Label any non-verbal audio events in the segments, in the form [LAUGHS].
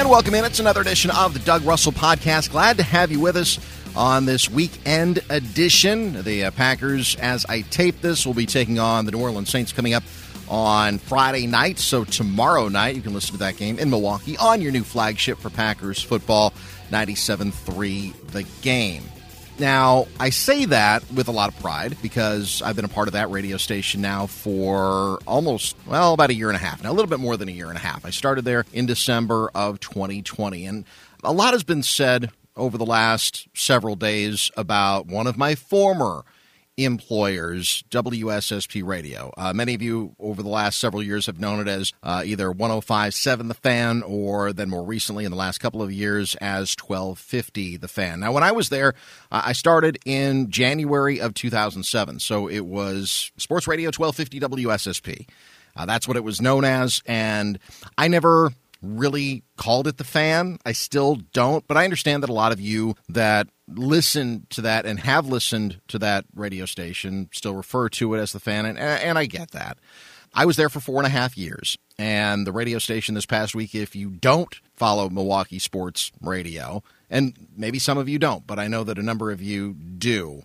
And welcome in. It's another edition of the Doug Russell Podcast. Glad to have you with us on this weekend edition. The uh, Packers, as I tape this, will be taking on the New Orleans Saints coming up on Friday night. So tomorrow night, you can listen to that game in Milwaukee on your new flagship for Packers football, 97 3 The Game. Now, I say that with a lot of pride because I've been a part of that radio station now for almost, well, about a year and a half now, a little bit more than a year and a half. I started there in December of 2020, and a lot has been said over the last several days about one of my former employers, WSSP Radio. Uh, many of you over the last several years have known it as uh, either 1057 The Fan or then more recently in the last couple of years as 1250 The Fan. Now, when I was there, uh, I started in January of 2007. So it was Sports Radio 1250 WSSP. Uh, that's what it was known as. And I never really called it the fan. I still don't, but I understand that a lot of you that listen to that and have listened to that radio station still refer to it as the fan, and, and I get that. I was there for four and a half years, and the radio station this past week, if you don't follow Milwaukee sports radio, and maybe some of you don't, but I know that a number of you do.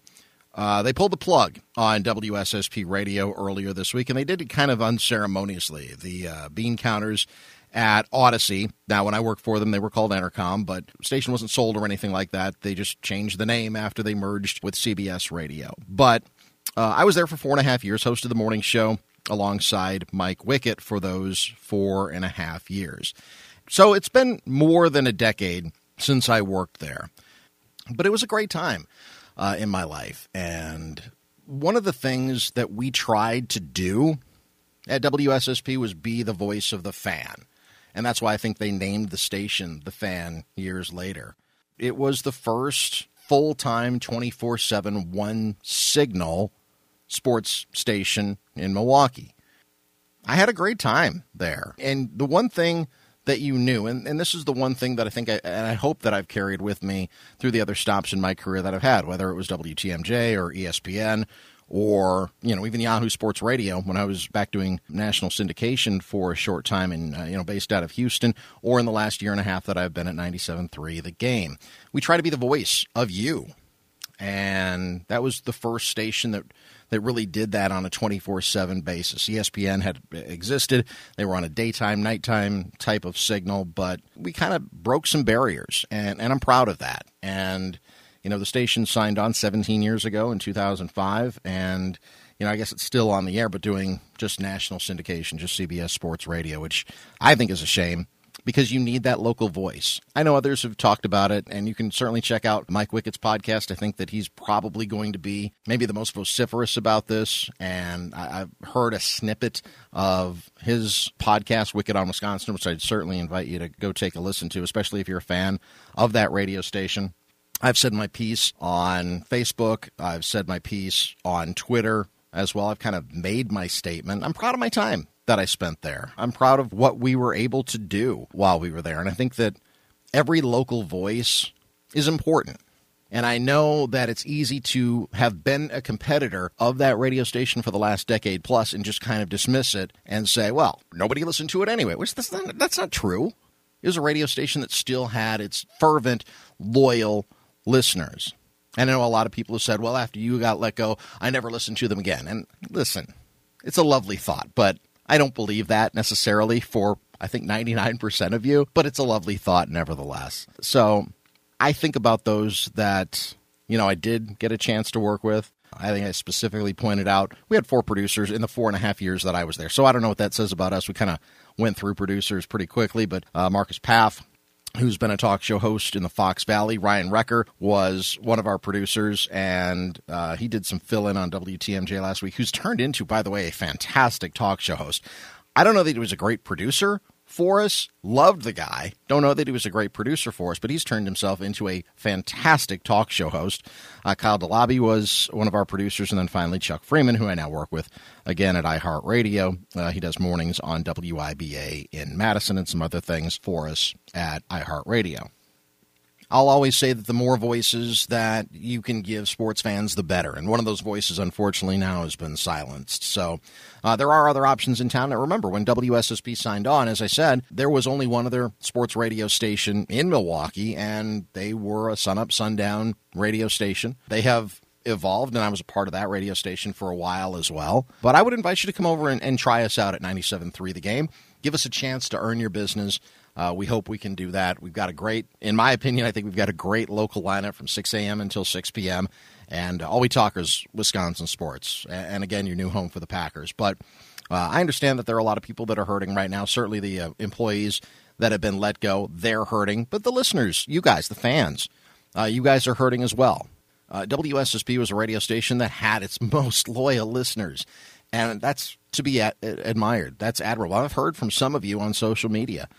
Uh, they pulled the plug on WSSP radio earlier this week, and they did it kind of unceremoniously. The uh, bean counters at Audacy. Now, when I worked for them, they were called Entercom, but station wasn't sold or anything like that. They just changed the name after they merged with CBS Radio. But uh, I was there for four and a half years, hosted the morning show alongside Mike Wickett for those four and a half years. So it's been more than a decade since I worked there. But it was a great time uh, in my life. And one of the things that we tried to do at WSSP was be the voice of the fan and that's why I think they named the station The Fan years later. It was the first full time 24 7 one signal sports station in Milwaukee. I had a great time there. And the one thing that you knew, and, and this is the one thing that I think I, and I hope that I've carried with me through the other stops in my career that I've had, whether it was WTMJ or ESPN or you know even Yahoo Sports Radio when I was back doing national syndication for a short time and uh, you know based out of Houston or in the last year and a half that I've been at 97.3 The Game. We try to be the voice of you. And that was the first station that that really did that on a 24/7 basis. ESPN had existed. They were on a daytime nighttime type of signal, but we kind of broke some barriers and and I'm proud of that. And you know, the station signed on 17 years ago in 2005, and you know, I guess it's still on the air, but doing just national syndication, just CBS Sports Radio, which I think is a shame because you need that local voice. I know others have talked about it, and you can certainly check out Mike Wickett's podcast. I think that he's probably going to be maybe the most vociferous about this, and I, have heard a snippet of his podcast, Wickett on Wisconsin, which I'd certainly invite you to go take a listen to, especially if you're a fan of that radio station. I've said my piece on Facebook. I've said my piece on Twitter as well. I've kind of made my statement. I'm proud of my time that I spent there. I'm proud of what we were able to do while we were there. And I think that every local voice is important. And I know that it's easy to have been a competitor of that radio station for the last decade plus and just kind of dismiss it and say, well, nobody listened to it anyway, which that's not, that's not true. It was a radio station that still had its fervent, loyal listeners. I know a lot of people have said, well, after you got let go, I never listened to them again. And listen, it's a lovely thought, but I don't believe that necessarily for, I think, 99% of you, but it's a lovely thought nevertheless. So I think about those that, you know, I did get a chance to work with. I think I specifically pointed out we had four producers in the four and a half years that I was there. So I don't know what that says about us. We kind of went through producers pretty quickly, but uh, Marcus Paff, who's been a talk show host in the Fox Valley. Ryan Recker was one of our producers, and uh, he did some fill in on WTMJ last week, who's turned into, by the way, a fantastic talk show host. I don't know that he was a great producer, for us. Loved the guy. Don't know that he was a great producer for us, but he's turned himself into a fantastic talk show host. Uh, Kyle DeLobby was one of our producers, and then finally Chuck Freeman, who I now work with again at iHeartRadio. Uh, he does mornings on WIBA in Madison and some other things for us at iHeartRadio. I'll always say that the more voices that you can give sports fans, the better. And one of those voices, unfortunately, now has been silenced. So uh, there are other options in town. Now, remember, when WSSP signed on, as I said, there was only one other sports radio station in Milwaukee, and they were a sun up, sundown radio station. They have evolved, and I was a part of that radio station for a while as well. But I would invite you to come over and, and try us out at 97.3 The Game. Give us a chance to earn your business. Uh, we hope we can do that. We've got a great, in my opinion, I think we've got a great local lineup from 6 a.m. until 6 p.m. And all we talk is Wisconsin sports. And again, your new home for the Packers. But uh, I understand that there are a lot of people that are hurting right now. Certainly the uh, employees that have been let go, they're hurting. But the listeners, you guys, the fans, uh, you guys are hurting as well. Uh, WSSP was a radio station that had its [LAUGHS] most loyal listeners. And that's to be ad- admired. That's admirable. I've heard from some of you on social media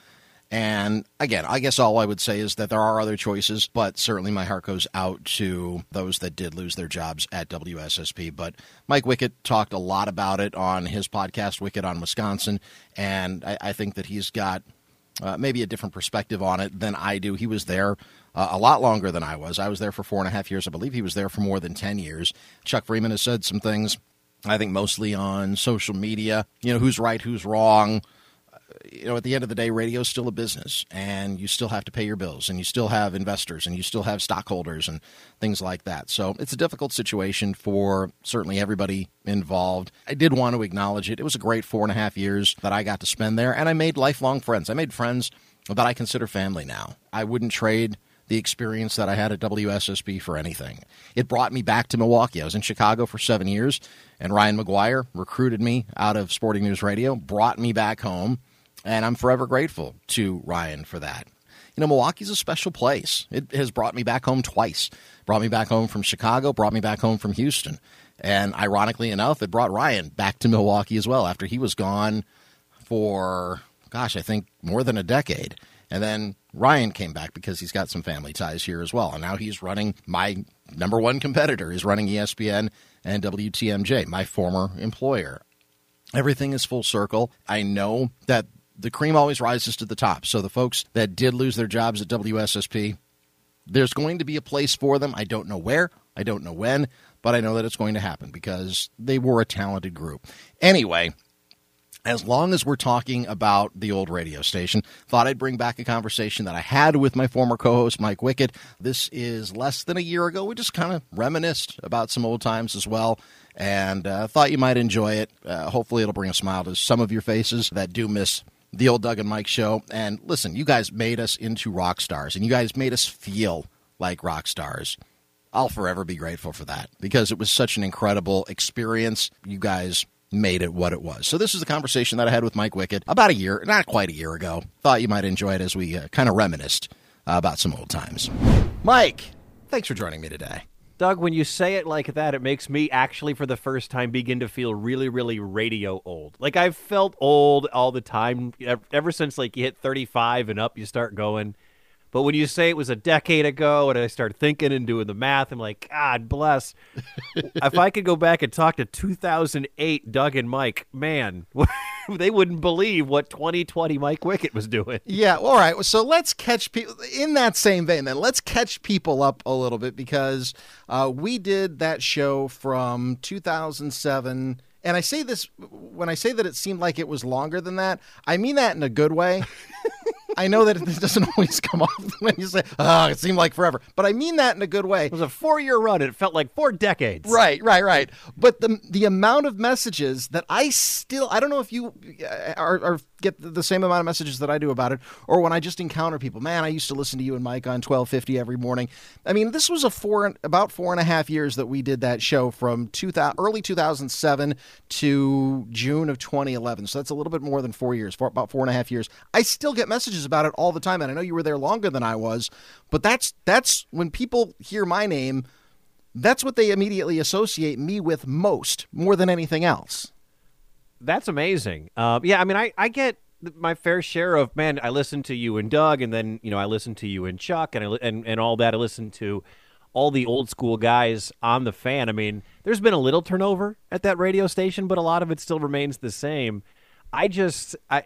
and again, I guess all I would say is that there are other choices, but certainly my heart goes out to those that did lose their jobs at WSSP. But Mike Wickett talked a lot about it on his podcast, Wickett on Wisconsin, and I, I think that he's got uh, maybe a different perspective on it than I do. He was there uh, a lot longer than I was. I was there for four and a half years. I believe he was there for more than 10 years. Chuck Freeman has said some things, I think mostly on social media, you know, who's right, who's wrong you know, at the end of the day, radio is still a business, and you still have to pay your bills, and you still have investors, and you still have stockholders, and things like that. So it's a difficult situation for certainly everybody involved. I did want to acknowledge it. It was a great four and a half years that I got to spend there, and I made lifelong friends. I made friends that I consider family now. I wouldn't trade the experience that I had at WSSP for anything. It brought me back to Milwaukee. I was in Chicago for seven years, and Ryan McGuire recruited me out of Sporting News Radio, brought me back home and I'm forever grateful to Ryan for that. You know, Milwaukee's a special place. It has brought me back home twice. Brought me back home from Chicago, brought me back home from Houston. And ironically enough, it brought Ryan back to Milwaukee as well after he was gone for, gosh, I think more than a decade. And then Ryan came back because he's got some family ties here as well. And now he's running my number one competitor. He's running ESPN and WTMJ, my former employer. Everything is full circle. I know that the cream always rises to the top. So the folks that did lose their jobs at WSSP, there's going to be a place for them. I don't know where, I don't know when, but I know that it's going to happen because they were a talented group. Anyway, as long as we're talking about the old radio station, thought I'd bring back a conversation that I had with my former co-host Mike Wickett. This is less than a year ago. We just kind of reminisced about some old times as well, and uh, thought you might enjoy it. Uh, hopefully, it'll bring a smile to some of your faces that do miss the old Doug and Mike show. And listen, you guys made us into rock stars, and you guys made us feel like rock stars. I'll forever be grateful for that because it was such an incredible experience. You guys made it what it was. So this is the conversation that I had with Mike Wickett about a year, not quite a year ago. Thought you might enjoy it as we uh, kind of reminisced uh, about some old times. Mike, thanks for joining me today. Doug, when you say it like that, it makes me actually, for the first time, begin to feel really, really radio old. Like I've felt old all the time, ever since like you hit 35 and up, you start going. But when you say it was a decade ago, and I start thinking and doing the math, I'm like, God bless. if I could go back and talk to 2008 Doug and Mike, man, [LAUGHS] they wouldn't believe what 2020 Mike Wickett was doing. Yeah, all right. So let's catch people in that same vein. Then let's catch people up a little bit because uh, we did that show from 2007 and I say this when I say that it seemed like it was longer than that, I mean that in a good way. I know that it [LAUGHS] doesn't always come off [LAUGHS] when you say, "Oh, it seemed like forever," but I mean that in a good way. It was a four-year run; it felt like four decades. Right, right, right. But the the amount of messages that I still, I don't know if you uh, are, are get the same amount of messages that I do about it, or when I just encounter people. Man, I used to listen to you and Mike on twelve fifty every morning. I mean, this was a four about four and a half years that we did that show from two thousand early two thousand seven to June of twenty eleven. So that's a little bit more than four years, about four and a half years. I still get messages about it all the time, and I know you were there longer than I was. But that's that's when people hear my name. That's what they immediately associate me with most, more than anything else that's amazing. Uh, yeah, I mean, I, I get my fair share of man. I listen to you and Doug, and then you know I listen to you and Chuck, and I, and and all that. I listen to all the old school guys on the fan. I mean, there's been a little turnover at that radio station, but a lot of it still remains the same. I just, I,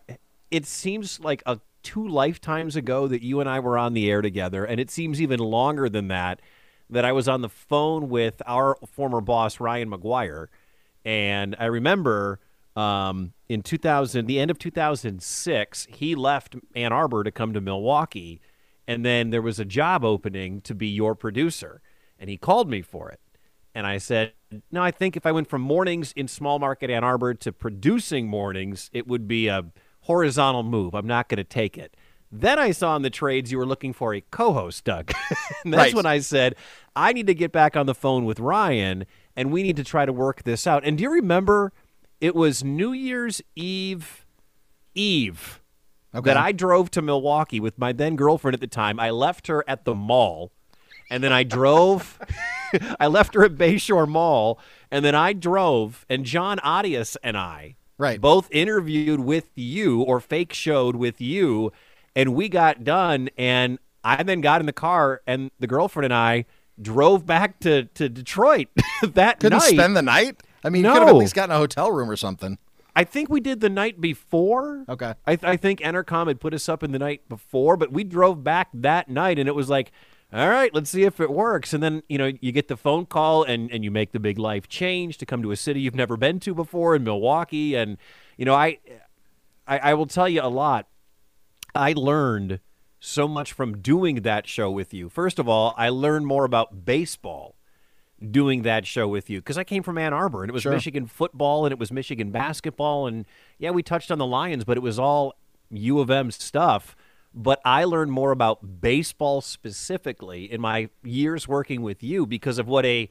it seems like a two lifetimes ago that you and I were on the air together, and it seems even longer than that. That I was on the phone with our former boss Ryan McGuire, and I remember um, in 2000, the end of 2006, he left Ann Arbor to come to Milwaukee, and then there was a job opening to be your producer, and he called me for it, and I said, no, I think if I went from mornings in small market Ann Arbor to producing mornings, it would be a horizontal move. I'm not going to take it. Then I saw in the trades you were looking for a co host, Doug. [LAUGHS] and that's Right. when I said, I need to get back on the phone with Ryan and we need to try to work this out. And do you remember it was New Year's Eve Eve Okay. that I drove to Milwaukee with my then girlfriend at the time. I left her at the mall and then I drove. [LAUGHS] I left her at Bayshore Mall, and then I drove, and John Adias and I Right. both interviewed with you or fake showed with you, and we got done, and I then got in the car, and the girlfriend and I drove back to, to Detroit [LAUGHS] that Couldn't night. spend the night? I mean, you could have at least gotten a hotel room or something. I think we did the night before. Okay. I, th- I think Entercom had put us up in the night before, but we drove back that night, and it was like, all right, let's see if it works. And then you know you get the phone call, and and you make the big life change to come to a city you've never been to before in Milwaukee, and you know I, I, I will tell you a lot. I learned so much from doing that show with you. First of all, I learned more about baseball doing that show with you because I came from Ann Arbor and it was Sure. Michigan football and it was Michigan basketball and yeah, we touched on the Lions, but it was all U of M stuff. But I learned more about baseball specifically in my years working with you because of what a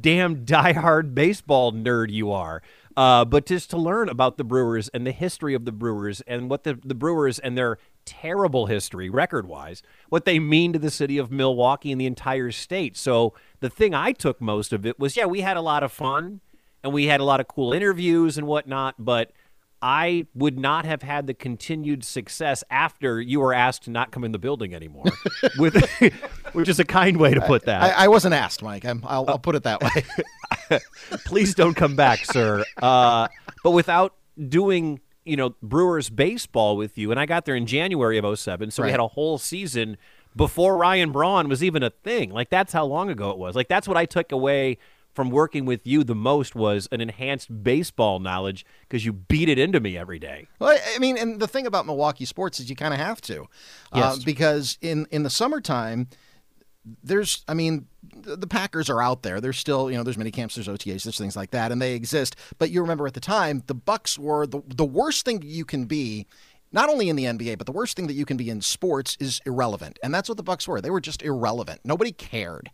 damn [LAUGHS] diehard baseball nerd you are. Uh, but just to learn about the Brewers and the history of the Brewers and what the, the Brewers and their terrible history, record wise, what they mean to the city of Milwaukee and the entire state. So the thing I took most of it was yeah, we had a lot of fun and we had a lot of cool interviews and whatnot, but I would not have had the continued success after you were asked to not come in the building anymore, [LAUGHS] with, which is a kind way to put that. I, I wasn't asked, Mike. I'm, I'll, I'll put it that way. [LAUGHS] please don't come back, sir. Uh, but without doing, you know, Brewers baseball with you, and I got there in January of 07, so we had a whole season before Ryan Braun was even a thing. Like that's how long ago it was. Like that's what I took away from working with you the most was an enhanced baseball knowledge because you beat it into me every day. Well, I- mean, and the thing about Milwaukee sports is you kind of have to, uh, because in in the summertime, there's, I mean, the, the Packers are out there. There's still, you know, there's mini camps, there's OTAs, there's things like that, and they exist. But you remember at the time, the Bucks were the the worst thing you can be. Not only in the NBA, but the worst thing that you can be in sports is irrelevant, and that's what the Bucks were. They were just irrelevant. Nobody cared,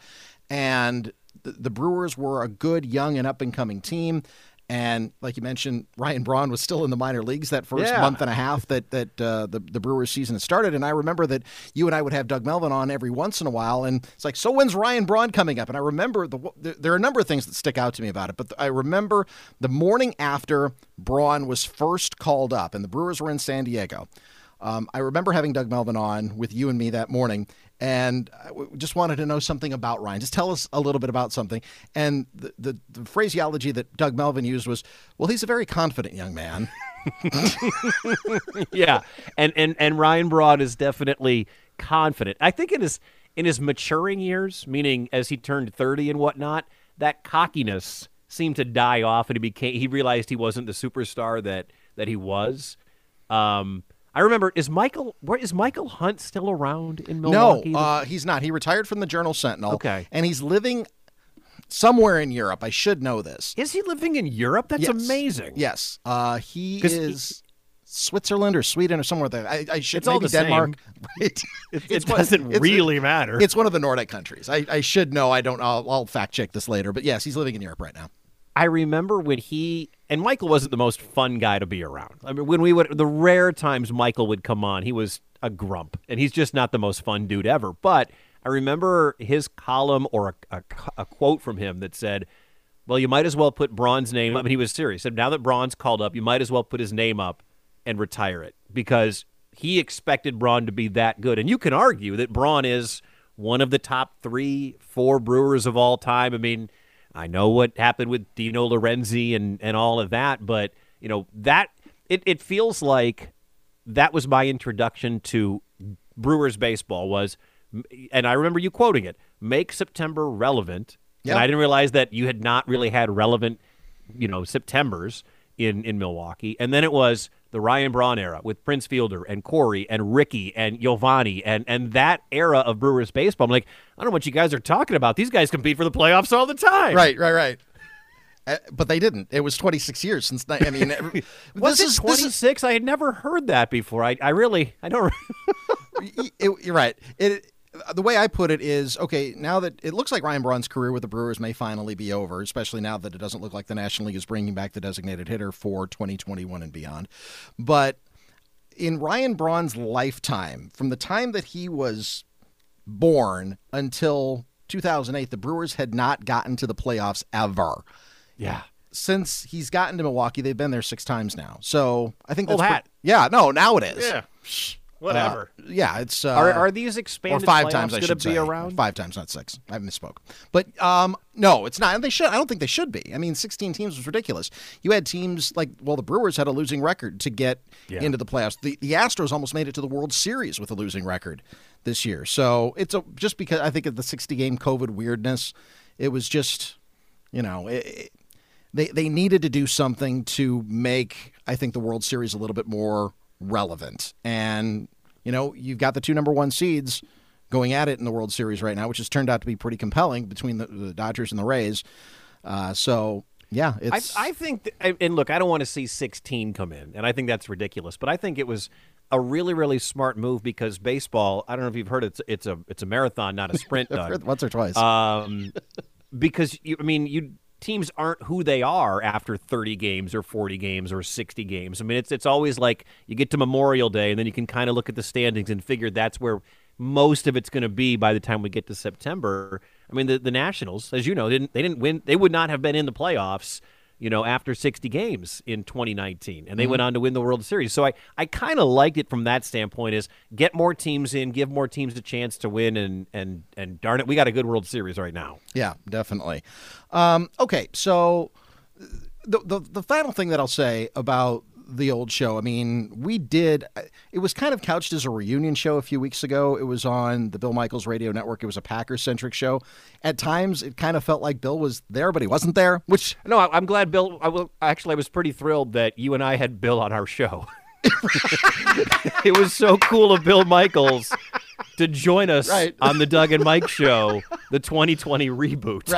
and the, the Brewers were a good young and up and coming team. And like you mentioned, Ryan Braun was still in the minor leagues that first Yeah. month and a half that that uh, the the Brewers season had started. And I remember that you and I would have Doug Melvin on every once in a while, and it's like, so when's Ryan Braun coming up? And I remember the there, there are a number of things that stick out to me about it, but I remember the morning after Braun was first called up, and the Brewers were in San Diego. Um, I remember having Doug Melvin on with you and me that morning, and I just wanted to know something about Ryan. Just tell us a little bit about something. And the, the, the phraseology that Doug Melvin used was, well, he's a very confident young man. [LAUGHS] yeah, and and and Ryan Braun is definitely confident. I think in his in his maturing years, meaning as he turned thirty and whatnot, that cockiness seemed to die off, and he became he realized he wasn't the superstar that that he was. Um, I remember is Michael where is Michael Hunt still around in Milwaukee? No, uh, he's not. He retired from the Journal Sentinel. Okay. And he's living somewhere in Europe. I should know this. is he living in Europe? That's Yes. amazing. Yes. Uh, he- is Switzerland or Sweden or somewhere there. I, I should It's all maybe the same. Denmark. [LAUGHS] Right. It, it doesn't really matter. It's one of the Nordic countries. I, I should know. I don't. I'll, I'll fact check this later. But yes, he's living in Europe right now. I remember when he and Michael wasn't the most fun guy to be around. I mean, when we would the rare times Michael would come on, he was a grump, and he's just not the most fun dude ever. But I remember his column or a, a, a quote from him that said, "Well, you might as well put Braun's name up." And he was serious. He said, "Now that Braun's called up, you might as well put his name up and retire it because he expected Braun to be that good." And you can argue that Braun is one of the top three, four Brewers of all time. I mean. I know what happened with Dino Laurenzi and, and all of that, but you know that it, it feels like that was my introduction to Brewers baseball was and I remember you quoting it, make September relevant. Yep. And I didn't realize that you had not really had relevant, you know, Septembers in in Milwaukee. And then it was the Ryan Braun era with Prince Fielder and Corey and Rickie and Giovanni and and that era of Brewers baseball. I'm like, I don't know what you guys are talking about. These guys compete for the playoffs all the time. Right, right, right. Uh, but they didn't. It was 26 years since. I mean, [LAUGHS] was this it 26? I had never heard that before. I, I really, I don't. [LAUGHS] it, you're right. It the way I put it is okay. Now that it looks like Ryan Braun's career with the Brewers may finally be over, especially now that it doesn't look like the National League is bringing back the designated hitter for 2021 and beyond. But in Ryan Braun's lifetime, from the time that he was born until 2008, the Brewers had not gotten to the playoffs ever. Yeah. Since he's gotten to Milwaukee, they've been there six times now. So I think oh, that's Old hat. Yeah, no, now it is. Yeah. Whatever. Uh, yeah, it's uh, are, are these expanded or five times I going should be say. around? Five times, not six. I misspoke. But um, no, it's not. And they should. I don't think they should be. I mean, 16 teams was ridiculous. You had teams like well, the Brewers had a losing record to get Yeah. into the playoffs. The the Astros almost made it to the World Series with a losing record this year. So it's a just because I think of the 60 game COVID weirdness, it was just you know. It, it- they, they needed to do something to make I think the World Series a little bit more relevant. And you know, you've got the two number one seeds going at it in the World Series right now, which has turned out to be pretty compelling between the, the Dodgers and the Rays. Uh, so yeah, I, it's I think, th- and look, I don't want to see 16 come in, and I think that's ridiculous. But I think it was a really, really smart move because baseball. I don't know if you've heard it, it's it's a it's a marathon, not a sprint. [LAUGHS] Doug. once or twice. um, because you, I mean, you teams aren't who they are after 30 games or 40 games or 60 games. I mean, it's it's always like you get to Memorial Day and then you can kind of look at the standings and figure that's where most of it's going to be by the time we get to September. I mean, the the Nationals, as you know, didn't they didn't win. They would not have been in the playoffs. You know, after 60 games in 2019, and they went on to win the World Series. So I, I kind of liked it from that standpoint: is get more teams in, give more teams a chance to win, and and and darn it, we got a good World Series right now. Yeah, definitely. Um, okay, so the, the the final thing that I'll say about the old show, I mean, we did. It was kind of couched as a reunion show a few weeks ago. It was on the Bill Michaels Radio Network. It was a Packers centric show. At times, it kind of felt like Bill was there, but he wasn't there. Which No, I, I'm glad Bill. I will, actually, I was pretty thrilled that you and I had Bill on our show. [LAUGHS] it was so cool of Bill Michaels to join us Right. [LAUGHS] on the Doug and Mike show, the 2020 reboot.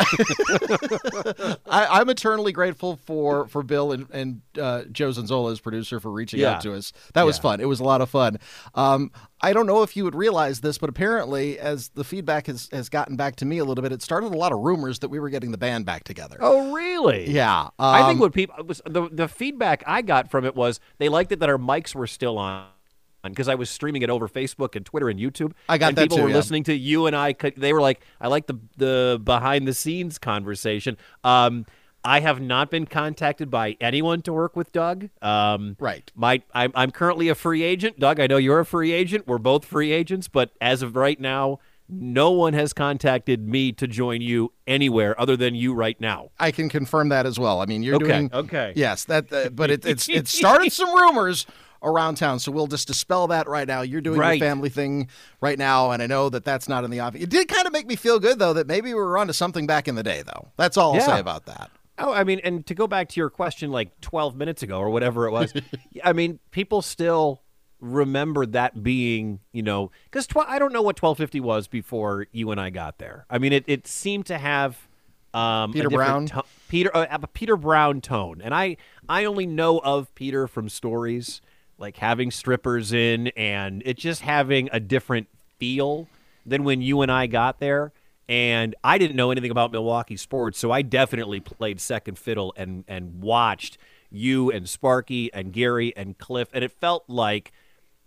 I, I'm eternally grateful for for Bill and, and uh, Joe Zanzola as producer for reaching Yeah. out to us. That was Yeah. fun. It was a lot of fun. Um, I don't know if you would realize this, but apparently, as the feedback has, has gotten back to me a little bit, it started a lot of rumors that we were getting the band back together. Oh, really? Yeah, I think um, what people was the the feedback I got from it was they liked it that our mics were still on. Because I was streaming it over Facebook and Twitter and YouTube, I got and that people too, were yeah. listening to you and I. They were like, "I like the the behind the scenes conversation." Um, I have not been contacted by anyone to work with Doug. Um, Right. My I'm, I'm currently a free agent. Doug, I know you're a free agent. We're both free agents, but as of right now, no one has contacted me to join you anywhere other than you right now. I can confirm that as well. I mean, you're Okay, doing okay. Yes, that. Uh, but it, it's it [LAUGHS] started some rumors around town, so we'll just dispel that right now. You're doing Right. your family thing right now, and I know that that's not in the office. It did kind of make me feel good though that maybe we were onto something back in the day, though. That's all I'll Yeah. say about that. Oh, I mean, and to go back to your question like 12 minutes ago or whatever it was, [LAUGHS] I mean, people still remember that being, you know, because tw- I don't know what 1250 was before you and I got there. I mean, it, it seemed to have um, Peter Brown? to- Peter, uh, a Peter Brown tone, and I I only know of Peter from stories like having strippers in, and it just having a different feel than when you and I got there. And I didn't know anything about Milwaukee sports, so I definitely played second fiddle and and watched you and Sparky and Gary and Cliff, and it felt like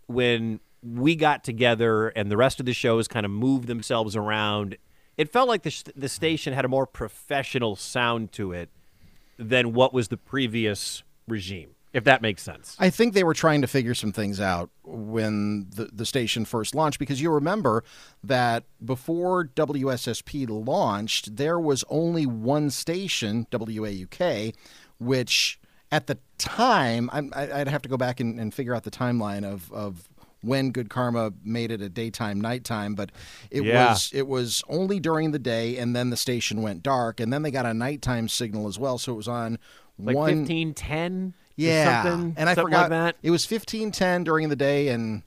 when we got together and the rest of the shows kind of moved themselves around, it felt like the, the station had a more professional sound to it than what was the previous regime, if that makes sense. I think they were trying to figure some things out when the, the station first launched because you remember that before WSSP launched, there was only one station, WAUK, which at the time, I'm, I- I'd have to go back and, and figure out the timeline of, of when Good Karma made it a daytime nighttime, but it Yeah. was it was only during the day, and then the station went dark, and then they got a nighttime signal as well, so it was on Like one. fifteen ten. Yeah, something, and I something forgot like that. it was fifteen ten during the day, and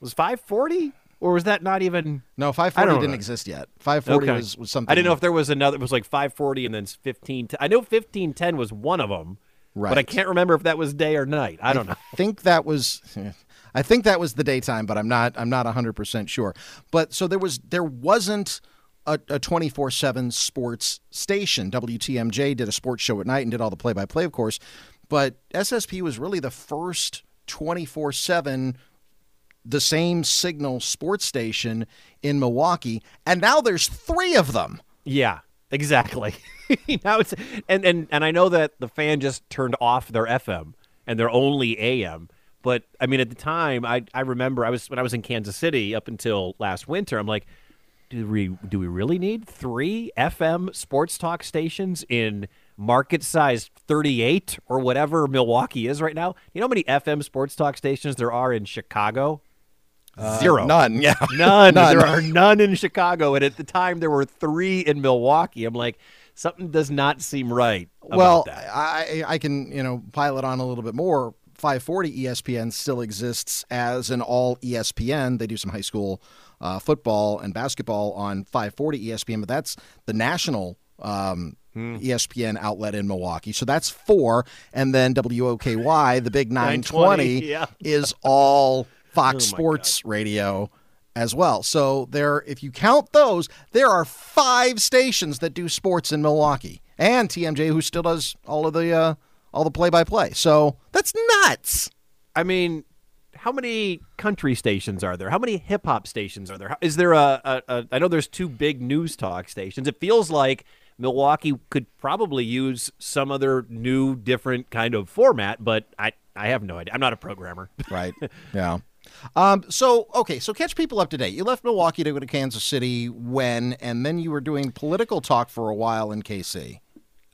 Was five forty, or was that not even? no, five I forty don't didn't know. exist yet. Five forty Okay. was, was something. I didn't know if there was another. It was like five forty and then fifteen. I know fifteen ten was one of them, right but I can't remember if that was day or night. I don't know. i [LAUGHS] think that was [LAUGHS] I think that was the daytime, but I'm not I'm not 100% sure. But so there was there wasn't a, a 24/7 sports station. WTMJ did a sports show at night and did all the play-by-play of course, but SSP was really the first 24/7 the same signal sports station in Milwaukee, and now there's 3 of them. Yeah, exactly. [LAUGHS] now it's and, and and I know that the fan just turned off their FM and they're only AM. But I mean, at the time, I I remember I was when I was in Kansas City up until last winter. I'm like, do we do we really need three FM sports talk stations in market size 38 or whatever Milwaukee is right now? You know how many FM sports talk stations there are in Chicago? Zero. None, yeah. [LAUGHS] None. None. There are none in Chicago, and at the time there were three in Milwaukee. I'm like, something does not seem right. About well, that. I I can you know pile it on a little bit more. 540 ESPN still exists as an all ESPN. They do some high school uh, football and basketball on 540 ESPN, but that's the national um, Hmm. ESPN outlet in Milwaukee. So that's four, and then WOKY, the big [LAUGHS] 920, 920, yeah. is all [LAUGHS] Fox Oh, Sports Radio as well. So there, if you count those, there are five stations that do sports in Milwaukee, and TMJ who still does all of the uh, all the play by play. So that's nuts. I mean, how many country stations are there? How many hip hop stations are there? Is there a, a, a? I know there's two big news talk stations. It feels like Milwaukee could probably use some other new, different kind of format, but I I have no idea. I'm not a programmer. [LAUGHS] Right. yeah. Um, so okay, so catch people up to date. You left Milwaukee to go to Kansas City when, and then you were doing political talk for a while in KC.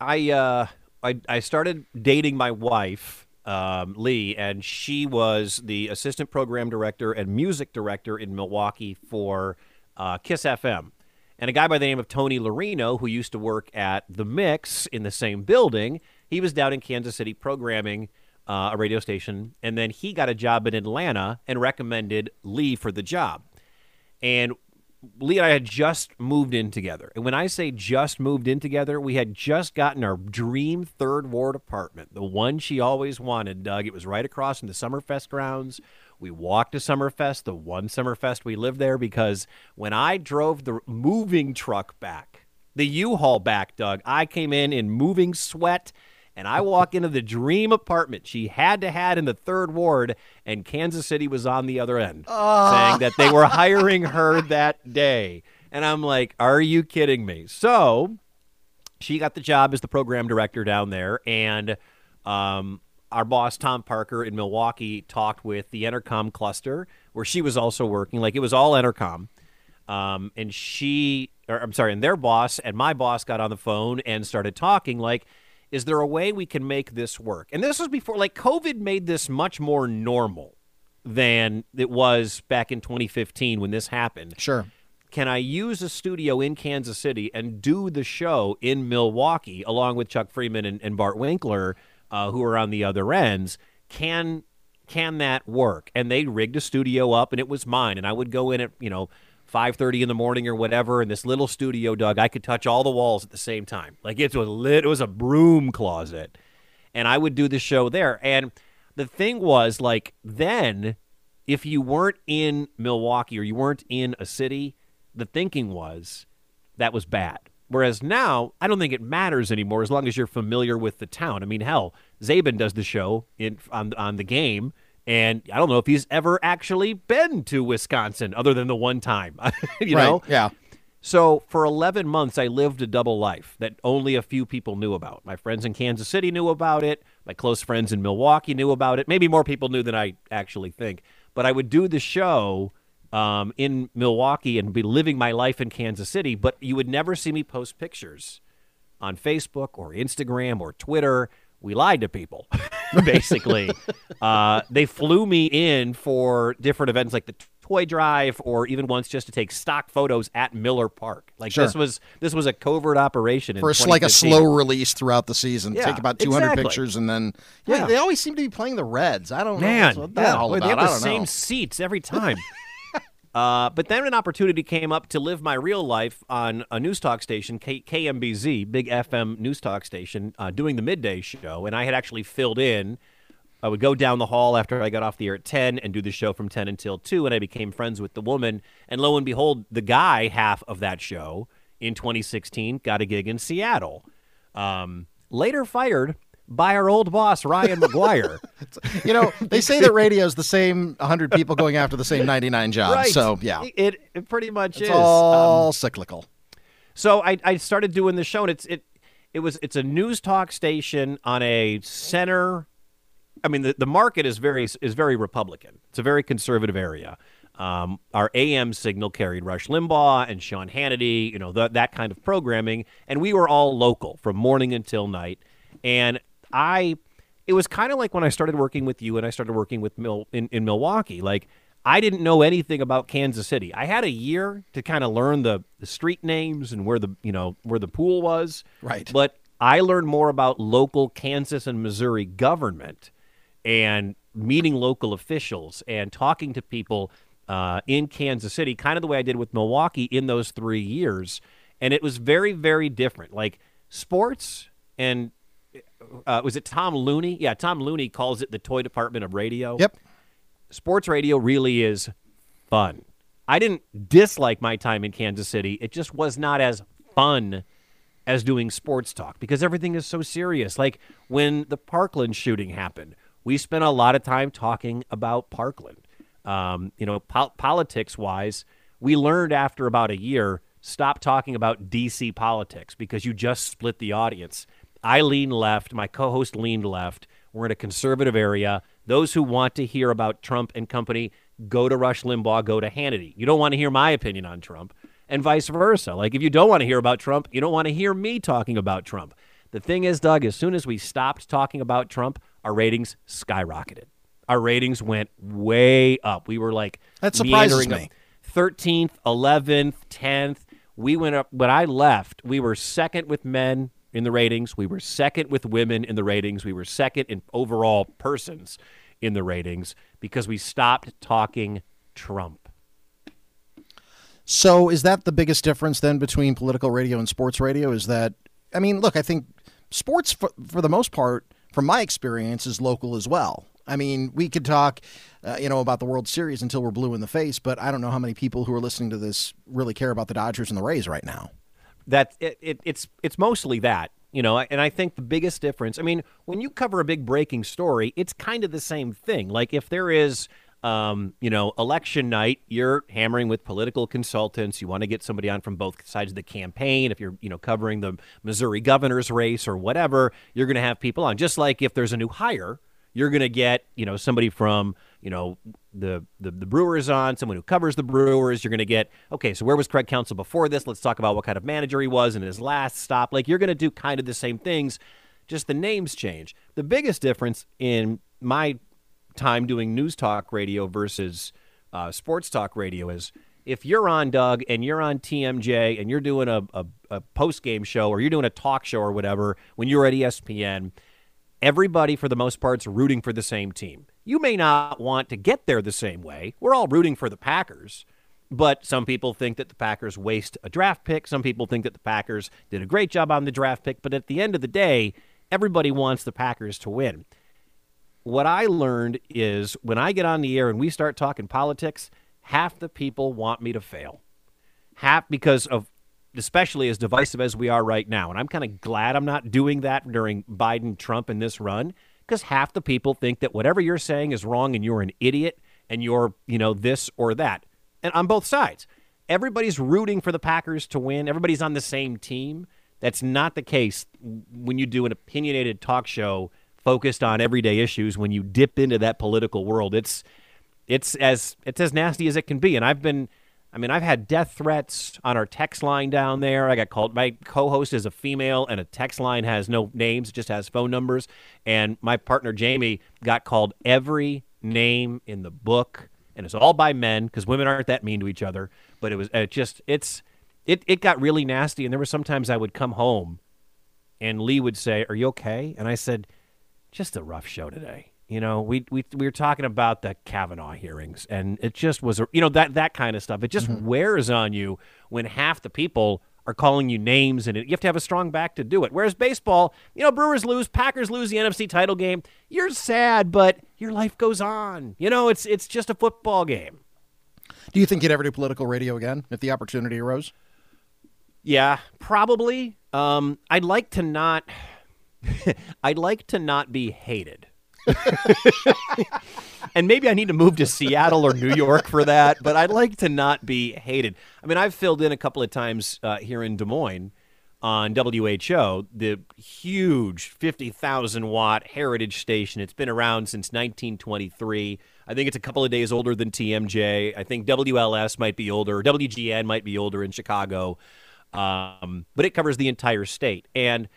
I uh I I started dating my wife, um, Lee, and she was the assistant program director and music director in Milwaukee for uh, Kiss FM. And a guy by the name of Tony Larino, who used to work at The Mix in the same building, he was down in Kansas City programming uh, a radio station, and then he got a job in Atlanta and recommended Lee for the job. And Lee and I had just moved in together. And when I say just moved in together, we had just gotten our dream third ward apartment, the one she always wanted, Doug. It was right across from the Summerfest grounds. We walked to Summerfest, the one Summerfest we lived there, because when I drove the moving truck back, the U-Haul back, Doug, I came in in moving sweat and I walk into the dream apartment she had to had in the third ward, and Kansas City was on the other end, saying that they were hiring her that day. And I'm like, are you kidding me? So she got the job as the program director down there, and um, our boss Tom Parker in Milwaukee talked with the Entercom cluster, where she was also working. Like it was all Entercom. Um, and she, or I'm sorry, and their boss and my boss got on the phone and started talking. Like, is there a way we can make this work? And this was before, like, COVID made this much more normal than it was back in 2015 when this happened. Sure. Can I use a studio in Kansas City and do the show in Milwaukee along with Chuck Freeman and, and Bart Winkler, uh, who are on the other ends? Can can that work? And they rigged a studio up, and it was mine. And I would go in at you know five thirty in the morning or whatever, in this little studio, Doug. I could touch all the walls at the same time. Like it was lit. It was a broom closet, and I would do the show there. And the thing was, like then, if you weren't in Milwaukee or you weren't in a city, the thinking was that was bad. Whereas now, I don't think it matters anymore as long as you're familiar with the town. I mean, hell, Zabin does the show in on on the game, and I don't know if he's ever actually been to Wisconsin other than the one time. [LAUGHS] you right. know, Yeah. so for 11 months, I lived a double life that only a few people knew about. My friends in Kansas City knew about it. My close friends in Milwaukee knew about it. Maybe more people knew than I actually think. But I would do the show um, in Milwaukee and be living my life in Kansas City. But you would never see me post pictures on Facebook or Instagram or Twitter we lied to people, [LAUGHS] basically. [LAUGHS] uh, they flew me in for different events like the toy drive, or even once just to take stock photos at Miller Park. Like Sure. this was this was a covert operation in For a, like a slow release throughout the season, Yeah, take about 200 exactly. pictures, and then yeah, Yeah. they always seem to be playing the Reds. I don't Man, know that yeah, all about. they have the same know. seats every time. [LAUGHS] uh, but then an opportunity came up to live my real life on a news talk station, K- KMBZ, big FM news talk station, uh, doing the midday show, and I had actually filled in. I would go down the hall after I got off the air at 10 and do the show from 10 until 2, and I became friends with the woman. And lo and behold, the guy half of that show in 2016 got a gig in Seattle. Um, later fired by our old boss, Ryan McGuire. [LAUGHS] You know, they say that radio is the same 100 people going after the same 99 jobs. right. So yeah, It, it pretty much it's is. Um, all cyclical. So I, I started doing the show, and it's it it was it's a news talk station on a center. I mean, the, the market is very is very Republican. It's a very conservative area. Um, our AM signal carried Rush Limbaugh and Sean Hannity, you know, th- that kind of programming, and we were all local from morning until night. And I, it was kind of like when I started working with you and I started working with Mil in, in Milwaukee. Like I didn't know anything about Kansas City. I had a year to kind of learn the, the street names and where the you know where the pool was. Right. But I learned more about local Kansas and Missouri government and meeting local officials and talking to people uh, in Kansas City, kind of the way I did with Milwaukee in those three years. And it was very, very different. Like sports and uh, was it Tom Looney? Yeah, Tom Looney calls it the toy department of radio Yep. sports radio really is fun. I didn't dislike my time in Kansas City. It just was not as fun as doing sports talk because everything is so serious. Like when the Parkland shooting happened, we spent a lot of time talking about Parkland. Um, you know, po- politics wise, we learned after about a year stop talking about DC politics because you just split the audience. I lean left, my co host leaned left. We're in a conservative area. Those who want to hear about Trump and company go to Rush Limbaugh, go to Hannity. You don't want to hear my opinion on Trump, and vice versa. Like, if you don't want to hear about Trump, you don't want to hear me talking about Trump. The thing is, Doug, as soon as we stopped talking about Trump, our ratings skyrocketed. Our ratings went way up. We were like That surprises me. up 13th, 11th, 10th. We went up when I left, we were second with men in the ratings. We were second with women in the ratings. We were second in overall persons in the ratings because we stopped talking Trump. So is that the biggest difference then between political radio and sports radio? Is that I mean, look, I think sports for, for the most part, from my experience, is local as well. I mean, we could talk, uh, you know, about the World Series until we're blue in the face, but I don't know how many people who are listening to this really care about the Dodgers and the Rays right now. That it, it, it's it's mostly that you know and i think the biggest difference i mean when you cover a big breaking story it's kind of the same thing. Like if there is um, you know election night you're hammering with political consultants you want to get somebody on from both sides of the campaign if you're you know covering the missouri governor's race or whatever you're going to have people on. Just like if there's a new hire you're going to get you know somebody from you know the, the the Brewers on someone who covers the Brewers. You're going to get okay. So where was Craig Counsell before this? Let's talk about what kind of manager he was in his last stop. Like you're going to do kind of the same things, just the names change. The biggest difference in my time doing news talk radio versus uh, sports talk radio is if you're on Doug and you're on TMJ and you're doing a, a, a post game show or you're doing a talk show or whatever when you're at ESPN everybody for the most part's rooting for the same team. You may not want to get there the same way. We're all rooting for the Packers, but some people think that the Packers waste a draft pick. Some people think that the Packers did a great job on the draft pick, but at the end of the day, everybody wants the Packers to win. What I learned is when I get on the air and we start talking politics, half the people want me to fail. Half because of especially as divisive as we are right now. And I'm kind of glad I'm not doing that during Biden, Trump, and this run because half the people think that whatever you're saying is wrong and you're an idiot and you're, you know, this or that. And on both sides, everybody's rooting for the Packers to win, everybody's on the same team. That's not the case when you do an opinionated talk show focused on everyday issues. When you dip into that political world, it's it's as it's as nasty as it can be. And I've been I mean, I've had death threats on our text line down there. I got called. My co-host is a female, and a text line has no names; it just has phone numbers. And my partner Jamie got called every name in the book, and it's all by men because women aren't that mean to each other. But it was it just it's it it got really nasty, and there were sometimes I would come home, and Lee would say, "Are you okay?" And I said, "Just a rough show today." You know, we we we were talking about the Kavanaugh hearings, and it just was, a, you know, that that kind of stuff. It just mm-hmm. wears on you when half the people are calling you names, and it, you have to have a strong back to do it. Whereas baseball, you know, Brewers lose, Packers lose the NFC title game. You're sad, but your life goes on. You know, it's it's just a football game. Do you think you'd ever do political radio again if the opportunity arose? Yeah, probably. Um, I'd like to not. [LAUGHS] I'd like to not be hated. [LAUGHS] and maybe I need to move to Seattle or New York for that, but I'd like to not be hated. I mean, I've filled in a couple of times uh, here in Des Moines on WHO, the huge 50,000 watt heritage station. It's been around since 1923. I think it's a couple of days older than TMJ. I think WLS might be older. WGN might be older in Chicago. Um, but it covers the entire state. And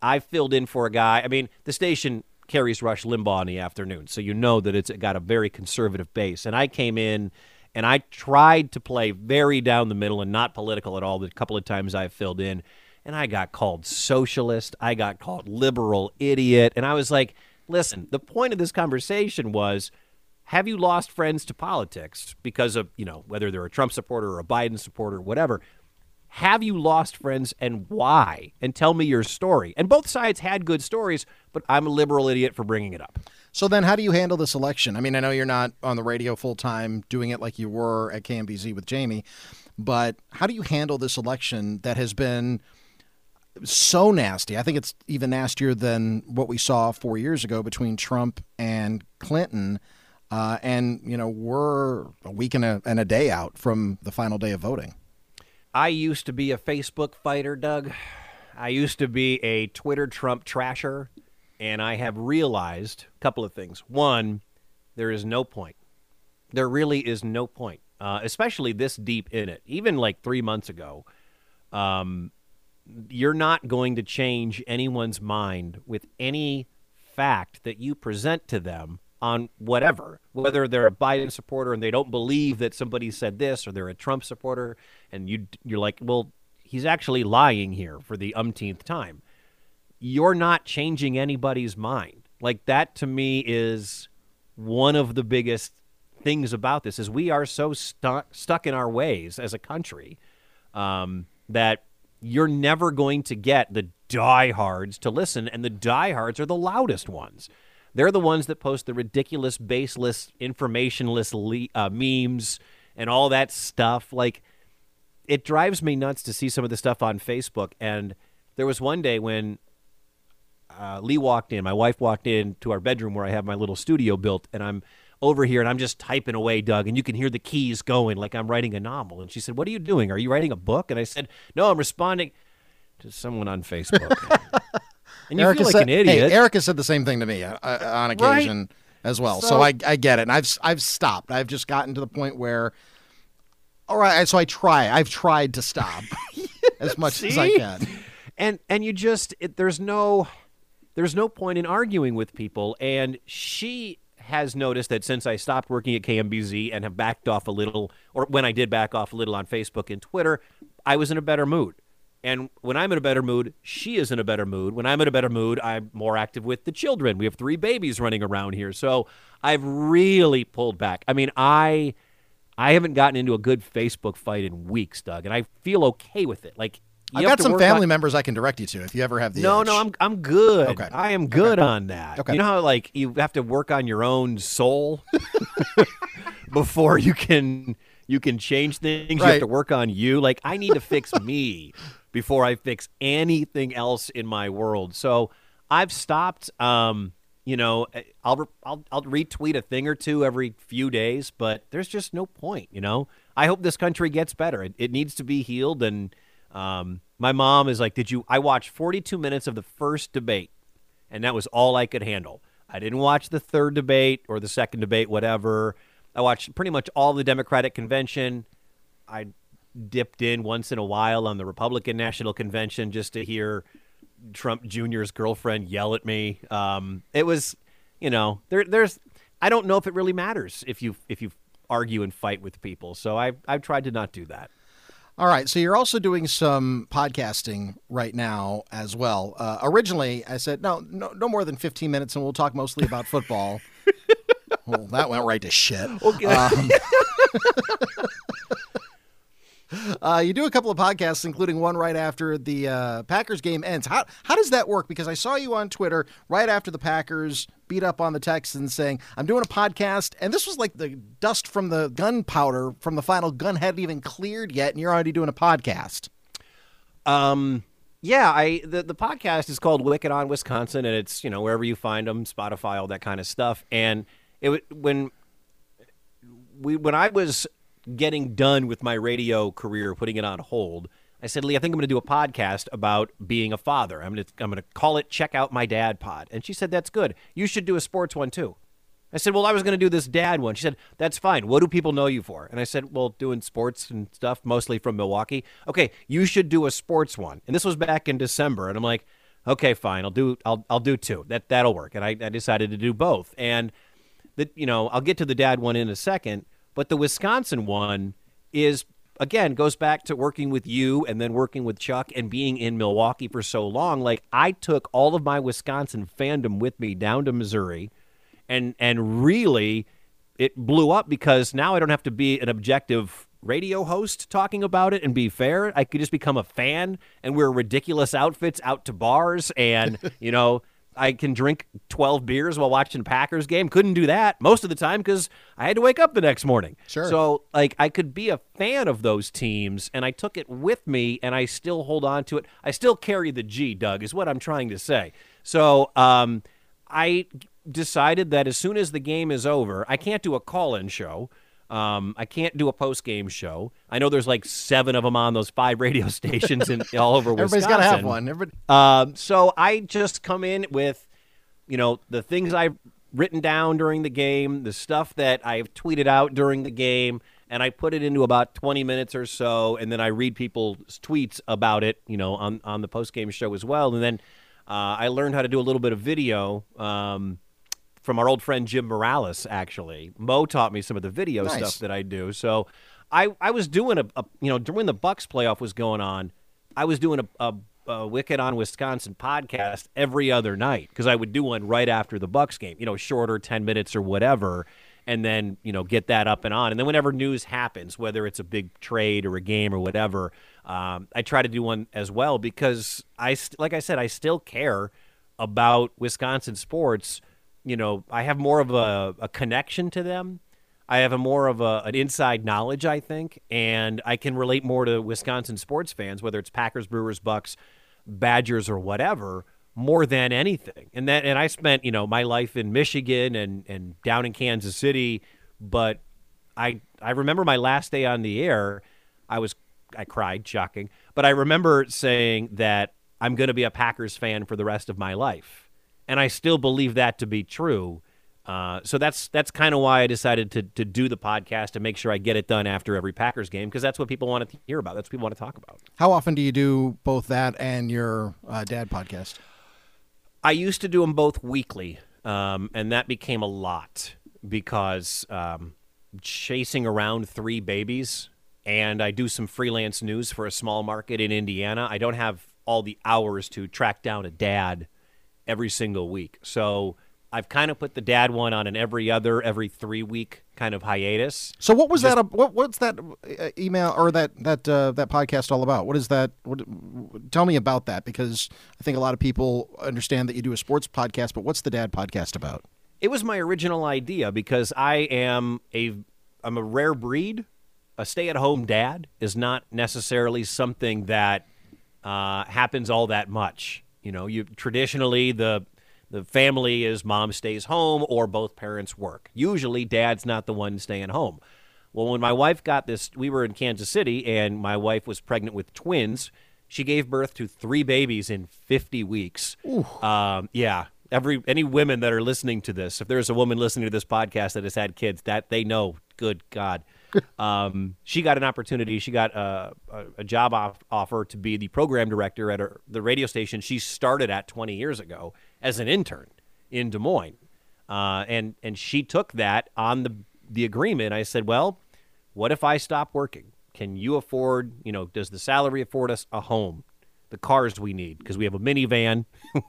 I filled in for a guy. I mean, the station carries Rush Limbaugh in the afternoon. So you know that it's got a very conservative base. And I came in and I tried to play very down the middle and not political at all the couple of times I filled in. And I got called socialist. I got called liberal idiot. And I was like, listen, the point of this conversation was have you lost friends to politics because of, you know, whether they're a Trump supporter or a Biden supporter, whatever? Have you lost friends and why? And tell me your story. And both sides had good stories, but I'm a liberal idiot for bringing it up. So then, how do you handle this election? I mean, I know you're not on the radio full time doing it like you were at KMBZ with Jamie, but how do you handle this election that has been so nasty? I think it's even nastier than what we saw four years ago between Trump and Clinton. Uh, and, you know, we're a week and a, and a day out from the final day of voting. I used to be a Facebook fighter, Doug. I used to be a Twitter Trump trasher, and I have realized a couple of things. One, there is no point. There really is no point, uh, especially this deep in it. Even like three months ago, um, you're not going to change anyone's mind with any fact that you present to them on whatever, whether they're a Biden supporter and they don't believe that somebody said this, or they're a Trump supporter, and you you're like, well, he's actually lying here for the umpteenth time. You're not changing anybody's mind. Like that to me is one of the biggest things about this is we are so stuck stuck in our ways as a country um, that you're never going to get the diehards to listen, and the diehards are the loudest ones. They're the ones that post the ridiculous, baseless, informationless le- uh, memes and all that stuff. Like, it drives me nuts to see some of the stuff on Facebook. And there was one day when uh, Lee walked in, my wife walked in to our bedroom where I have my little studio built, and I'm over here and I'm just typing away, Doug, and you can hear the keys going like I'm writing a novel. And she said, What are you doing? Are you writing a book? And I said, No, I'm responding to someone on Facebook. [LAUGHS] And you Erica feel like said, an idiot. Hey, Erica said the same thing to me uh, uh on occasion right? as well. So, so I, I get it. And I've I've stopped. I've just gotten to the point where all right, so I try. I've tried to stop [LAUGHS] as much See? as I can. And and you just it, there's no there's no point in arguing with people and she has noticed that since I stopped working at KMBZ and have backed off a little or when I did back off a little on Facebook and Twitter, I was in a better mood. And when I'm in a better mood, she is in a better mood. When I'm in a better mood, I'm more active with the children. We have three babies running around here. So I've really pulled back. I mean, I I haven't gotten into a good Facebook fight in weeks, Doug, and I feel okay with it. Like I've got some family on... members I can direct you to if you ever have the. No, itch. no, I'm I'm good. Okay. I am good okay. on that. Okay. You know how like you have to work on your own soul [LAUGHS] before you can you can change things. Right. You have to work on you. Like I need to fix me before I fix anything else in my world. So I've stopped. Um, you know, I'll, I'll I'll retweet a thing or two every few days, but there's just no point. You know, I hope this country gets better. It, it needs to be healed. And um, my mom is like, "Did you?" I watched 42 minutes of the first debate, and that was all I could handle. I didn't watch the third debate or the second debate, whatever. I watched pretty much all the Democratic convention I dipped in once in a while on the Republican National Convention just to hear Trump Jr.'s girlfriend yell at me. Um, it was, you know, there, there's. I don't know if it really matters if you if you argue and fight with people. So I I've tried to not do that. All right. So you're also doing some podcasting right now as well. Uh, originally, I said no, no, no more than 15 minutes, and we'll talk mostly about football. [LAUGHS] well, that went right to shit. Okay. Um, [LAUGHS] [LAUGHS] uh, you do a couple of podcasts, including one right after the uh, Packers game ends. How how does that work? Because I saw you on Twitter right after the Packers beat up on the Texans, saying, "I'm doing a podcast," and this was like the dust from the gunpowder from the final gun hadn't even cleared yet, and you're already doing a podcast. Um. Yeah, I the, the podcast is called Wicked on Wisconsin, and it's you know wherever you find them, Spotify, all that kind of stuff. And it when we when I was getting done with my radio career, putting it on hold, I said, Lee, I think I'm going to do a podcast about being a father. I'm going to I'm going to call it Check Out My Dad Pod. And she said, That's good. You should do a sports one too. I said, Well, I was going to do this dad one. She said, That's fine. What do people know you for? And I said, Well, doing sports and stuff, mostly from Milwaukee. Okay, you should do a sports one. And this was back in December. And I'm like, Okay, fine. I'll do I'll I'll do two. That that'll work. And I, I decided to do both. And the you know, I'll get to the dad one in a second. But the Wisconsin one is again goes back to working with you and then working with Chuck and being in Milwaukee for so long. Like I took all of my Wisconsin fandom with me down to Missouri, and and really it blew up because now I don't have to be an objective radio host talking about it and be fair. I could just become a fan and wear ridiculous outfits out to bars and [LAUGHS] you know I can drink 12 beers while watching Packers game. Couldn't do that most of the time because I had to wake up the next morning. Sure. So, like, I could be a fan of those teams, and I took it with me, and I still hold on to it. I still carry the G, Doug, is what I'm trying to say. So, um, I decided that as soon as the game is over, I can't do a call in show. Um, I can't do a post game show. I know there's like seven of them on those five radio [LAUGHS] stations in all over Wisconsin. Everybody's got to have one. Everybody- um, so I just come in with, you know, the things I've written down during the game, the stuff that I've tweeted out during the game, and I put it into about 20 minutes or so, and then I read people's tweets about it, you know, on on the post game show as well, and then uh, I learned how to do a little bit of video. Um, from our old friend Jim Morales. Actually, Mo taught me some of the video Nice. stuff that I do. So I I was doing a, a you know during the Bucks playoff was going on, I was doing a. a a Wicked on Wisconsin podcast every other night because I would do one right after the Bucks game, you know, shorter, 10 minutes or whatever, and then, you know, get that up and on. And then whenever news happens, whether it's a big trade or a game or whatever, um, I try to do one as well because I, st- like I said, I still care about Wisconsin sports you know, I have more of a, a connection to them. I have a more of a, an inside knowledge, I think, and I can relate more to Wisconsin sports fans, whether it's Packers, Brewers, Bucks, Badgers, or whatever, more than anything. And that, and I spent, you know, my life in Michigan and and down in Kansas City, but I I remember my last day on the air, I was I cried, shocking, but I remember saying that I'm going to be a Packers fan for the rest of my life and I still believe that to be true. Uh, so that's that's kind of why I decided to to do the podcast to make sure I get it done after every Packers game because that's what people want to hear about. That's what people want to talk about. How often do you do both that and your uh, dad podcast? I used to do them both weekly, um, and that became a lot because um, chasing around three babies, and I do some freelance news for a small market in Indiana. I don't have all the hours to track down a dad every single week. So I've kind of put the dad one on an every other, every three week kind of hiatus. So what was that? uh, What, what's that uh, email or that that uh, that podcast all about? What is that? What, tell me about that because I think a lot of people understand that you do a sports podcast, but what's the dad podcast about? It was my original idea because I am a I'm a rare breed. A stay-at-home dad is not necessarily something that uh, happens all that much. You know, you traditionally the the family is mom stays home or both parents work. Usually, dad's not the one staying home. Well, when my wife got this, we were in Kansas City, and my wife was pregnant with twins. She gave birth to three babies in 50 weeks. Um, yeah, every any women that are listening to this, if there's a woman listening to this podcast that has had kids, that they know. Good God. Um, she got an opportunity. She got a, a, a job off, offer to be the program director at her, the radio station she started at 20 years ago as an intern in Des Moines. Uh, and and she took that on the the agreement. I said, well, what if I stop working? Can you afford? You know, does the salary afford us a home? The cars we need because we have a minivan, [LAUGHS]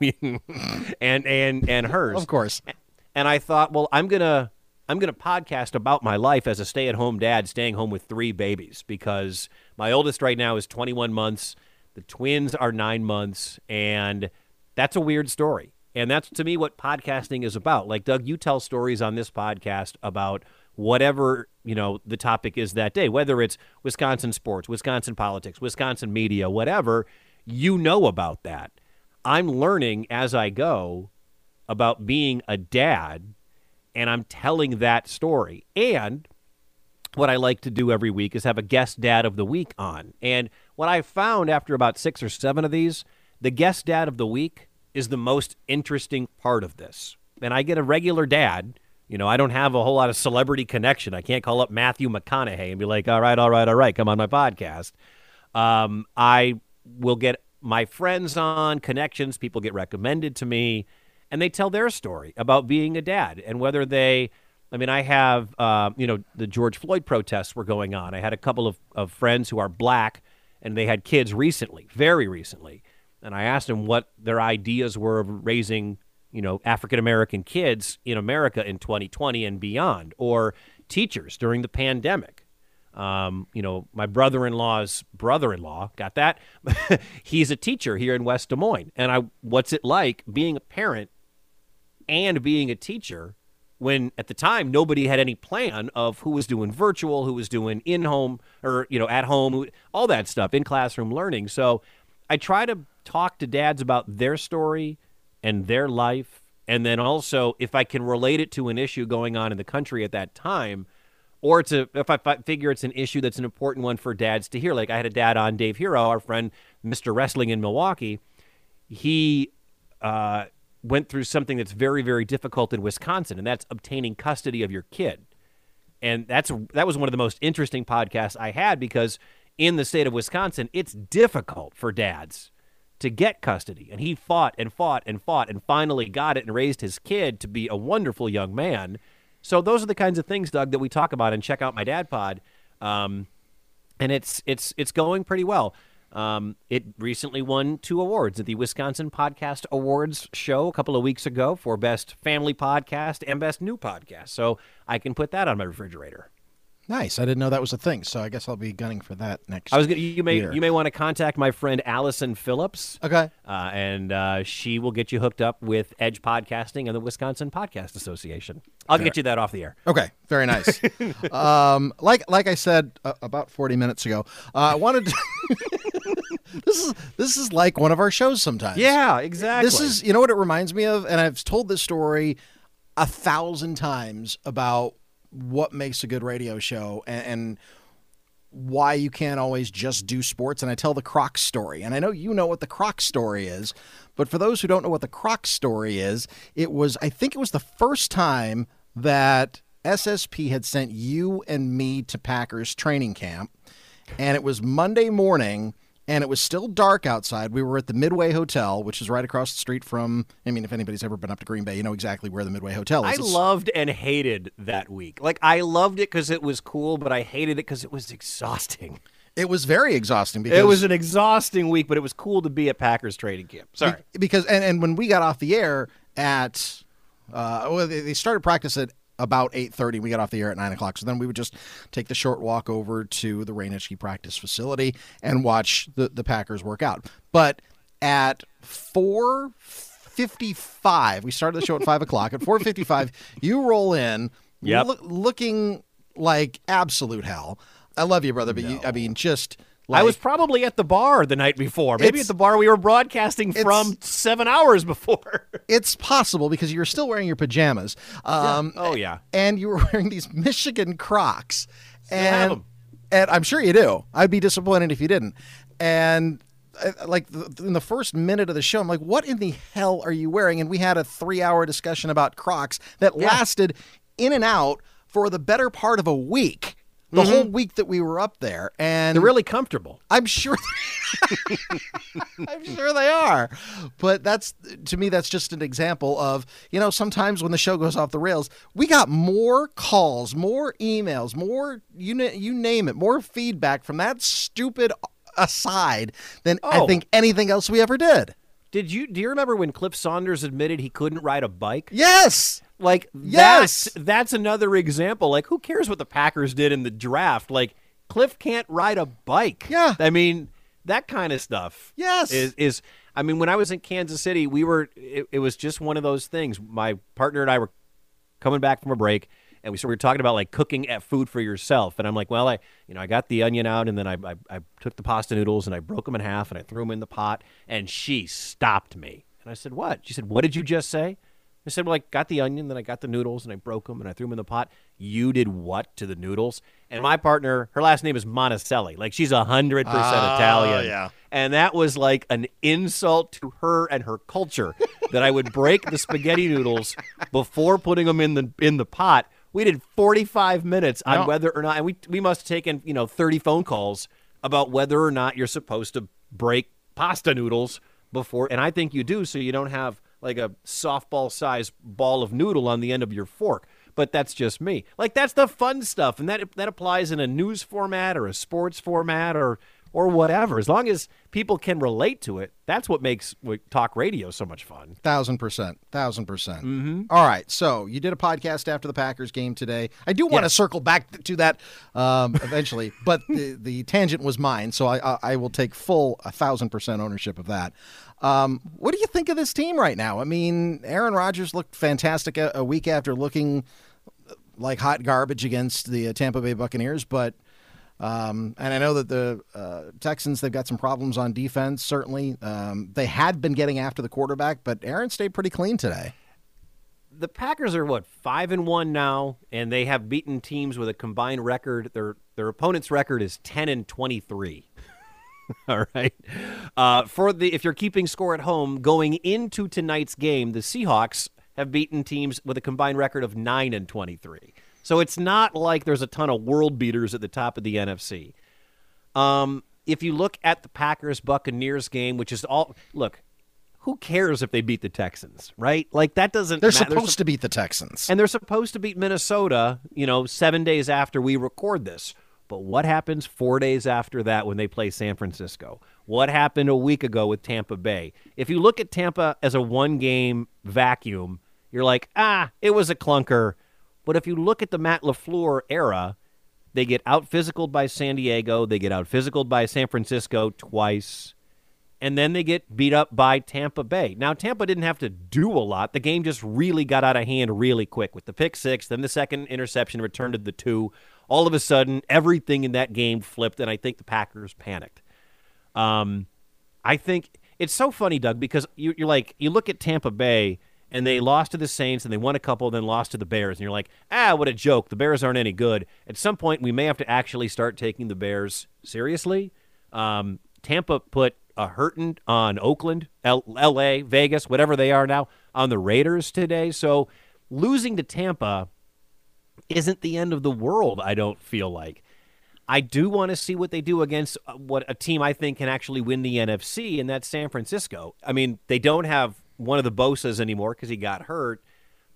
and and and hers, Of course. and I thought, well, I'm gonna I'm gonna podcast about my life as a stay-at-home dad, staying home with three babies because my oldest right now is 21 months, the twins are nine months, and that's a weird story. And that's to me what podcasting is about. Like Doug, you tell stories on this podcast about whatever you know the topic is that day, whether it's Wisconsin sports, Wisconsin politics, Wisconsin media, whatever. You know about that. I'm learning as I go about being a dad and I'm telling that story. And what I like to do every week is have a guest dad of the week on. And what I found after about six or seven of these, the guest dad of the week is the most interesting part of this. And I get a regular dad. You know, I don't have a whole lot of celebrity connection. I can't call up Matthew McConaughey and be like, all right, all right, all right, come on my podcast. Um, I will get my friends on, connections, people get recommended to me, and they tell their story about being a dad and whether they. I mean, I have, uh, you know, the George Floyd protests were going on. I had a couple of, of friends who are black and they had kids recently, very recently. And I asked them what their ideas were of raising, you know, African American kids in America in 2020 and beyond, or teachers during the pandemic. Um, you know, my brother-in-law's brother-in-law got that. [LAUGHS] He's a teacher here in West Des Moines, and I, what's it like being a parent and being a teacher when at the time nobody had any plan of who was doing virtual, who was doing in-home or you know at home, all that stuff in classroom learning. So I try to talk to dads about their story and their life, and then also if I can relate it to an issue going on in the country at that time or a if I figure it's an issue that's an important one for dads to hear. Like I had a dad on Dave Hero, our friend, Mr. Wrestling in Milwaukee. He uh, went through something that's very very difficult in Wisconsin, and that's obtaining custody of your kid. And that's that was one of the most interesting podcasts I had because in the state of Wisconsin, it's difficult for dads to get custody. And he fought and fought and fought and finally got it and raised his kid to be a wonderful young man. So those are the kinds of things, Doug, that we talk about and check out my dad pod. Um, and it's it's it's going pretty well. Um, it recently won two awards at the Wisconsin Podcast Awards show a couple of weeks ago for Best Family Podcast and Best New Podcast. So I can put that on my refrigerator. Nice. I didn't know that was a thing, so I guess I'll be gunning for that next. I was gonna, you may year. you may want to contact my friend Allison Phillips. Okay. Uh, and uh, she will get you hooked up with Edge Podcasting and the Wisconsin Podcast Association. I'll get you that off the air. Okay, very nice. [LAUGHS] um, like like I said uh, about forty minutes ago, uh, I wanted. To [LAUGHS] this is this is like one of our shows sometimes. Yeah, exactly. This is you know what it reminds me of, and I've told this story a thousand times about what makes a good radio show and, and why you can't always just do sports. And I tell the Croc story, and I know you know what the Croc story is, but for those who don't know what the Croc story is, it was I think it was the first time that SSP had sent you and me to Packers training camp, and it was Monday morning and it was still dark outside. We were at the Midway Hotel, which is right across the street from. I mean, if anybody's ever been up to Green Bay, you know exactly where the Midway Hotel is. I It's- loved and hated that week. Like I loved it because it was cool, but I hated it because it was exhausting. It was very exhausting because It was an exhausting week, but it was cool to be at Packers training camp. Sorry. Because and, and when we got off the air at uh well they, they started practice at about 8.30 we got off the air at 9 o'clock. So then we would just take the short walk over to the Ray Nitschke practice facility and watch the, the packers work out. But at 4.55 we started the show at 5 o'clock. At 4.55 you roll in Yep. loo- looking like absolute hell. I love you brother but you, i mean just like, I was probably at the bar the night before. Maybe at the bar we were broadcasting from seven hours before. [LAUGHS] it's possible because you were still wearing your pajamas. Um, Oh, yeah. and you were [LAUGHS] wearing these Michigan Crocs, and and I'm sure you do. I'd be disappointed if you didn't. And uh, like in the first minute of the show, I'm like, "What in the hell are you wearing?" And we had a three-hour discussion about Crocs that lasted in and out for the better part of a week. The mm-hmm. whole week that we were up there, and they're really comfortable. I'm sure. [LAUGHS] I'm sure they are, but that's to me that's just an example of you know sometimes when the show goes off the rails, we got more calls, more emails, more you you name it, more feedback from that stupid aside than oh. I think anything else we ever did. Did you do you remember when Cliff Saunders admitted he couldn't ride a bike? Yes. Like yes, that's, that's another example. Like who cares what the Packers did in the draft? Like Cliff can't ride a bike. Yeah. I mean, that kind of stuff. Yes. Is is I mean, when I was in Kansas City, we were it, it was just one of those things. My partner and I were coming back from a break and we, so we were talking about like cooking at food for yourself and i'm like well i you know i got the onion out and then I, I, I took the pasta noodles and i broke them in half and i threw them in the pot and she stopped me and i said what she said what did you just say I said, well, I got the onion, then I got the noodles, and I broke them, and I threw them in the pot. You did what to the noodles? And my partner, her last name is Monticelli. Like, she's 100% uh, Italian. Yeah. And that was like an insult to her and her culture that I would break the spaghetti noodles before putting them in the in the pot we did 45 minutes on no. whether or not, and we we must have taken you know 30 phone calls about whether or not you're supposed to break pasta noodles before, and I think you do, so you don't have like a softball sized ball of noodle on the end of your fork. But that's just me. Like that's the fun stuff, and that that applies in a news format or a sports format or or whatever. As long as people can relate to it, that's what makes talk radio so much fun. Thousand percent, thousand percent. Mm-hmm. All right, so you did a podcast after the Packers game today. I do want yes. to circle back to that um, eventually, [LAUGHS] but the, the tangent was mine, so I, I, I will take full a thousand percent ownership of that. Um, what do you think of this team right now? I mean, Aaron Rodgers looked fantastic a, a week after looking like hot garbage against the uh, Tampa Bay Buccaneers, but um, and I know that the uh, Texans they've got some problems on defense. Certainly, um, they had been getting after the quarterback, but Aaron stayed pretty clean today. The Packers are what five and one now, and they have beaten teams with a combined record. Their their opponent's record is ten and twenty three. [LAUGHS] All right. Uh, for the if you're keeping score at home, going into tonight's game, the Seahawks have beaten teams with a combined record of nine and twenty three. So it's not like there's a ton of world beaters at the top of the NFC. Um, if you look at the Packers Buccaneers game, which is all look, who cares if they beat the Texans, right? Like that doesn't. They're matter. supposed they're to beat the Texans, and they're supposed to beat Minnesota. You know, seven days after we record this. But what happens four days after that when they play San Francisco? What happened a week ago with Tampa Bay? If you look at Tampa as a one-game vacuum, you're like, ah, it was a clunker. But if you look at the Matt LaFleur era, they get out physicaled by San Diego, they get out physicaled by San Francisco twice, and then they get beat up by Tampa Bay. Now, Tampa didn't have to do a lot. The game just really got out of hand really quick with the pick six, then the second interception returned to the two. All of a sudden, everything in that game flipped, and I think the Packers panicked. Um, I think it's so funny, Doug, because you, you're like, you look at Tampa Bay and they lost to the Saints and they won a couple, then lost to the Bears. And you're like, ah, what a joke. The Bears aren't any good. At some point, we may have to actually start taking the Bears seriously. Um, Tampa put a hurting on Oakland, L- L.A., Vegas, whatever they are now, on the Raiders today. So losing to Tampa isn't the end of the world, I don't feel like. I do want to see what they do against uh, what a team I think can actually win the NFC, and that's San Francisco. I mean, they don't have one of the Bosa's anymore because he got hurt.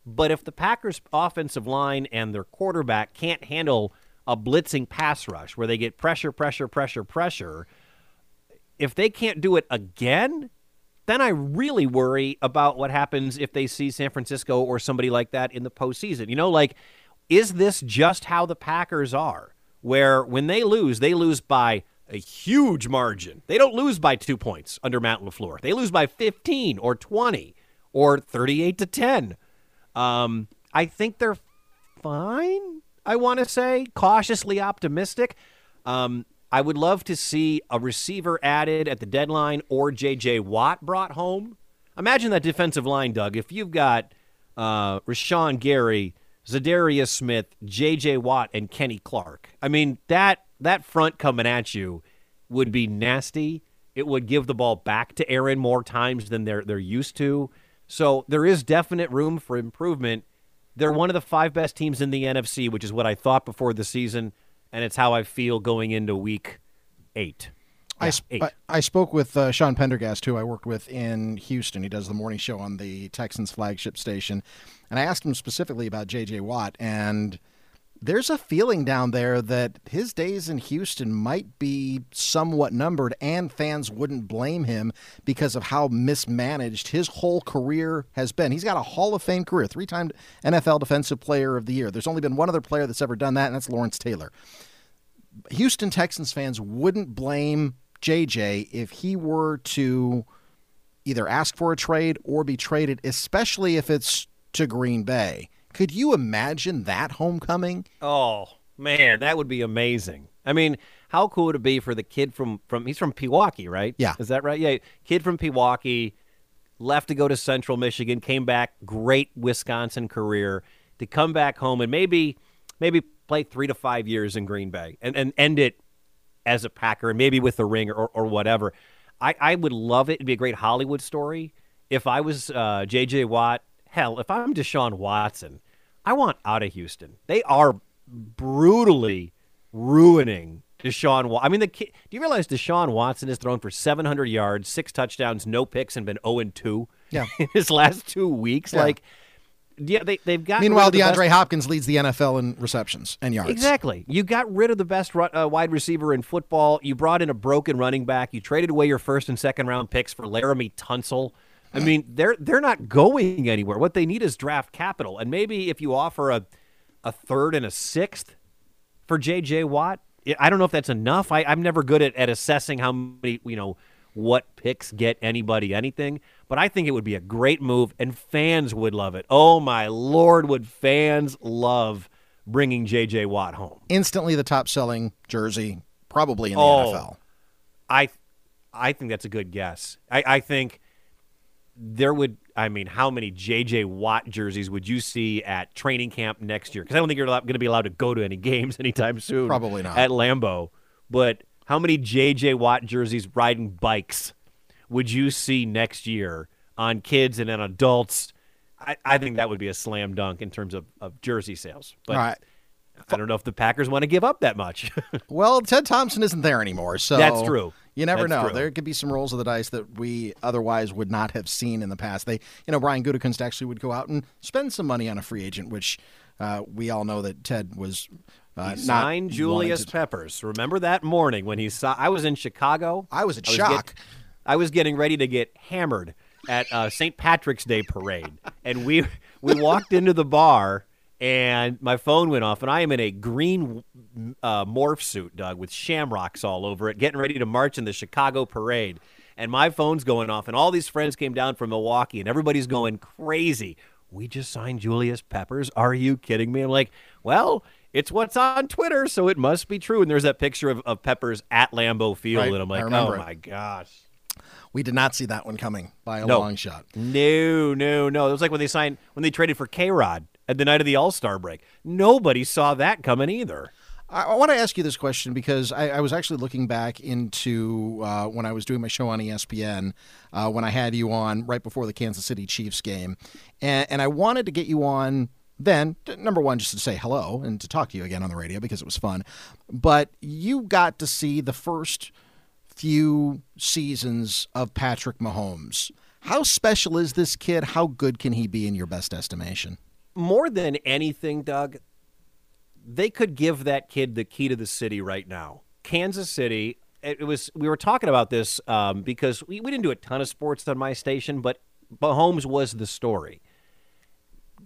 But if the Packers' offensive line and their quarterback can't handle a blitzing pass rush where they get pressure, pressure, pressure, pressure, if they can't do it again, then I really worry about what happens if they see San Francisco or somebody like that in the postseason. You know, like, is this just how the Packers are? Where when they lose, they lose by a huge margin. They don't lose by two points under Matt LaFleur. They lose by 15 or 20 or 38 to 10. Um, I think they're fine, I want to say, cautiously optimistic. Um, I would love to see a receiver added at the deadline or J.J. Watt brought home. Imagine that defensive line, Doug. If you've got uh, Rashan Gary, Za'Darius Smith, J.J. Watt, and Kenny Clark. I mean, that that front coming at you would be nasty. It would give the ball back to Aaron more times than they're they're used to. So there is definite room for improvement. They're one of the five best teams in the NFC, which is what I thought before the season. and it's how I feel going into week eight. I, sp- I, I spoke with uh, Sean Pendergast, who I worked with in Houston. He does the morning show on the Texans flagship station. And I asked him specifically about J.J. Watt. And there's a feeling down there that his days in Houston might be somewhat numbered, and fans wouldn't blame him because of how mismanaged his whole career has been. He's got a Hall of Fame career, three time NFL Defensive Player of the Year. There's only been one other player that's ever done that, and that's Lawrence Taylor. Houston Texans fans wouldn't blame JJ if he were to either ask for a trade or be traded, especially if it's to Green Bay. Could you imagine that homecoming? Oh man, that would be amazing. I mean, how cool would it be for the kid from from he's from Pewaukee, right? Yeah. is that right? Yeah, kid from Pewaukee left to go to Central Michigan, came back, great Wisconsin career, to come back home and maybe maybe play three to five years in Green Bay and, and end it as a Packer and maybe with a ring or, or whatever. I, I would love it. It'd be a great Hollywood story. If I was uh, J.J. Watt, hell, if I'm Deshaun Watson, I want out of Houston. They are brutally ruining Deshaun. Wa- I mean, the kid, do you realize Deshaun Watson has thrown for 700 yards, six touchdowns, no picks, and been 0 and 2 Yeah. [LAUGHS] in his last two weeks? Yeah. Like, yeah, they, they've got. Meanwhile, DeAndre Hopkins leads the NFL in receptions and yards. Exactly. You got rid of the best uh, wide receiver in football. You brought in a broken running back. You traded away your first and second round picks for Laremy Tunsil. I mean, they're they're not going anywhere. What they need is draft capital, and maybe if you offer a a third and a sixth for J.J. Watt, I- don't know if that's enough. I, I'm never good at, at assessing how many you know what picks get anybody anything, but I think it would be a great move, and fans would love it. Oh my lord, would fans love bringing J.J. Watt home? Instantly the top selling jersey, probably in the Oh. NFL. I I think that's a good guess. I, I think there would I mean, how many JJ Watt jerseys would you see at training camp next year? Because I don't think you're going to be allowed to go to any [LAUGHS] games anytime soon. Probably not. at Lambeau. But how many JJ Watt jerseys riding bikes would you see next year on kids and on adults? I, I think that would be a slam dunk in terms of, of jersey sales. But All right. I don't know if the Packers want to give up that much. [LAUGHS] Well, Ted Thompson isn't there anymore, so That's true. You never That's know. true. There could be some rolls of the dice that we otherwise would not have seen in the past. They, you know, Brian Gutekunst actually would go out and spend some money on a free agent, which uh, we all know that Ted was uh, He signed Julius to- Peppers. Remember that morning when he saw? I was in Chicago. I was in get- shock. I was getting ready to get hammered at uh, St. Patrick's Day parade, and we we walked into the bar, and my phone went off, and I am in a green uh, morph suit, Doug, with shamrocks all over it, getting ready to march in the Chicago parade, and my phone's going off, and all these friends came down from Milwaukee, and everybody's going crazy. We just signed Julius Peppers. Are you kidding me? I'm like, well. It's what's on Twitter, so it must be true. And there's that picture of, of Peppers at Lambeau Field, Right. and I'm like, oh it. my gosh. We did not see that one coming by a No. long shot. No, no, no. It was like when they signed when they traded for K Rod at the night of the All Star break. Nobody saw that coming either. I, want to ask you this question because I, I was actually looking back into uh, when I was doing my show on ESPN uh, when I had you on right before the Kansas City Chiefs game, and, and I wanted to get you on then number one just to say hello and to talk to you again on the radio because it was fun, but you got to see the first few seasons of Patrick Mahomes. How special is this kid? How good can he be in your best estimation? More than anything, Doug, they could give that kid the key to the city right now. Kansas City. It was. We were talking about this um, because we, we didn't do a ton of sports on my station, but Mahomes was the story.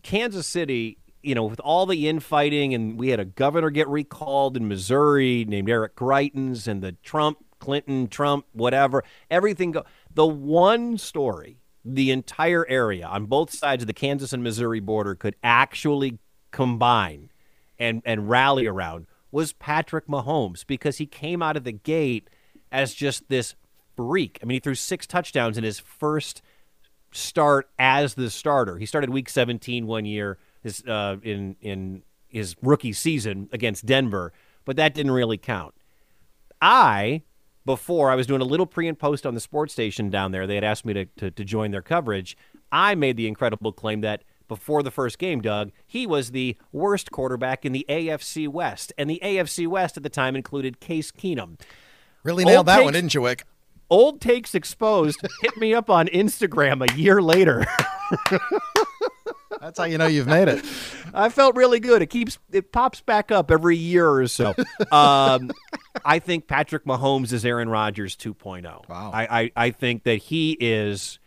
Kansas City, you know, with all the infighting, and we had a governor get recalled in Missouri named Eric Greitens, and the Trump, Clinton, Trump, whatever, everything. Go- the one story the entire area on both sides of the Kansas and Missouri border could actually combine and and rally around was Patrick Mahomes because he came out of the gate as just this freak. I mean, he threw six touchdowns in his first start as the starter. He started week 17 one year his, uh, in in his rookie season against Denver, but that didn't really count. I before I was doing a little pre and post on the sports station down there. They had asked me to, to, to join their coverage. I made the incredible claim that before the first game, Doug, he was the worst quarterback in the AFC West. And the AFC West at the time included Case Keenum. Really nailed Old that takes- one, didn't you, Wick? Old Takes Exposed [LAUGHS] hit me up on Instagram a year later. [LAUGHS] That's how you know you've made it. I felt really good. It keeps it pops back up every year or so. [LAUGHS] Um, I think Patrick Mahomes is Aaron Rodgers 2.0. Wow. I, I, I think that he is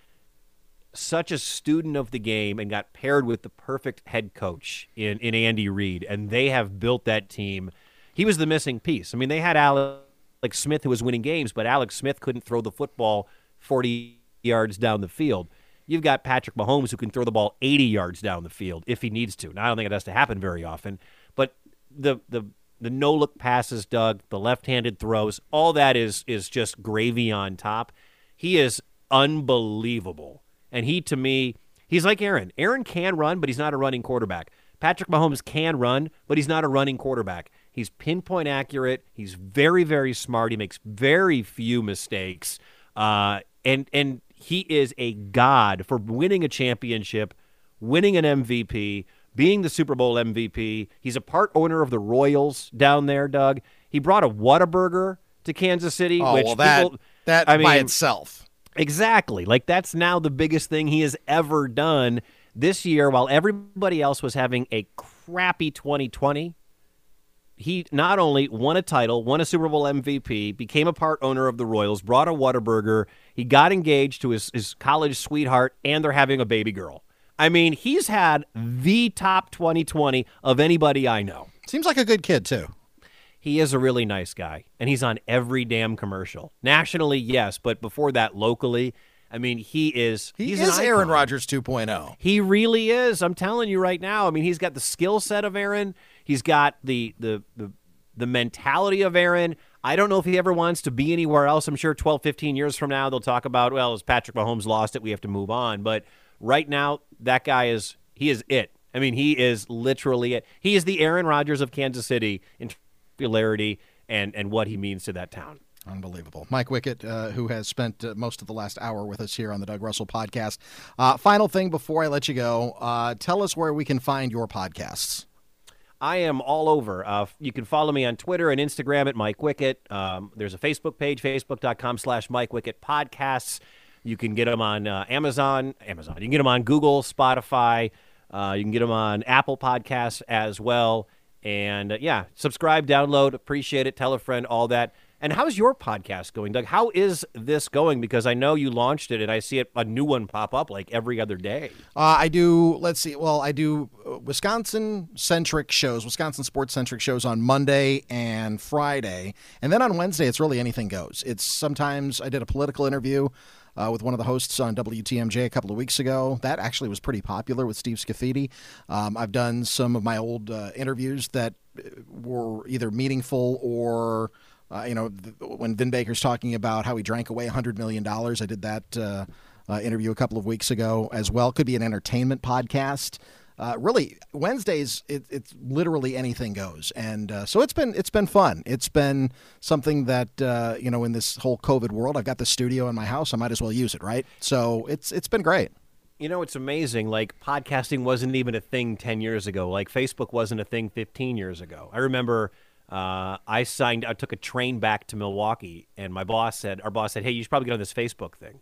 such a student of the game and got paired with the perfect head coach in, in Andy Reid, and they have built that team. He was the missing piece. I mean, they had Alex Smith who was winning games, but Alex Smith couldn't throw the football 40 yards down the field. You've got Patrick Mahomes who can throw the ball 80 yards down the field if he needs to. Now, I don't think it has to happen very often, but the the the no look passes, Doug, the left-handed throws, all that is is just gravy on top. He is unbelievable. And he to me, he's like Aaron. Aaron can run, but he's not a running quarterback. Patrick Mahomes can run, but he's not a running quarterback. He's pinpoint accurate. He's very, very smart. He makes very few mistakes. Uh, and and he is a god for winning a championship, winning an MVP, being the Super Bowl MVP. He's a part owner of the Royals down there, Doug. He brought a Whataburger to Kansas City, Oh, which well, that, people, that I by mean, itself. Exactly. Like that's now the biggest thing he has ever done this year while everybody else was having a crappy 2020. He not only won a title, won a Super Bowl MVP, became a part owner of the Royals, brought a Whataburger, he got engaged to his, his college sweetheart, and they're having a baby girl. I mean, he's had the top 2020 of anybody I know. Seems like a good kid, too. He is a really nice guy, and he's on every damn commercial. Nationally, yes, but before that, locally, I mean, he is. He he's is Aaron. Rodgers oh. 2.0. He really is. I'm telling you right now. I mean, he's got the skill set of Aaron. He's got the the the the mentality of Aaron. I don't know if he ever wants to be anywhere else. I'm sure 12, 15 years from now they'll talk about, well, as Patrick Mahomes lost it, we have to move on. But right now, that guy is he is it. I mean, he is literally it. He is the Aaron Rodgers of Kansas City in popularity and and what he means to that town. Unbelievable. Mike Wickett, uh, who has spent uh, most of the last hour with us here on the Doug Russell podcast. Uh, final thing before I let you go, uh, tell us where we can find your podcasts. I am all over. Uh, you can follow me on Twitter and Instagram at Mike Wickett. Um, there's a Facebook page, facebook.com slash Mike Wickett Podcasts. You can get them on uh, Amazon. Amazon. You can get them on Google, Spotify. Uh, you can get them on Apple Podcasts as well. And uh, yeah, subscribe, download, appreciate it, tell a friend, all that. And how's your podcast going, Doug? How is this going? Because I know you launched it, and I see it, a new one pop up like every other day. Uh, I do, let's see, well, I do Wisconsin centric shows, Wisconsin sports centric shows on Monday and Friday. And then on Wednesday, it's really anything goes. It's sometimes I did a political interview. Uh, with one of the hosts on WTMJ a couple of weeks ago. That actually was pretty popular with Steve Scafidi. Um, I've done some of my old uh, interviews that uh, were either meaningful or uh, you know, th- when Vin Baker's talking about how he drank away $100 million, I did that uh, uh, interview a couple of weeks ago as well. Could be an entertainment podcast. Uh, really, Wednesdays it, it's literally anything goes, and uh, so it's been it's been fun. It's been something that uh, you know in this whole COVID world, I've got the studio in my house. I might as well use it, right? So it's it's been great. You know, it's amazing. Like, podcasting wasn't even a thing 10 years ago. Like, Facebook wasn't a thing 15 years ago. I remember uh, I signed, I took a train back to Milwaukee, and my boss said, our boss said, hey, you should probably get on this Facebook thing.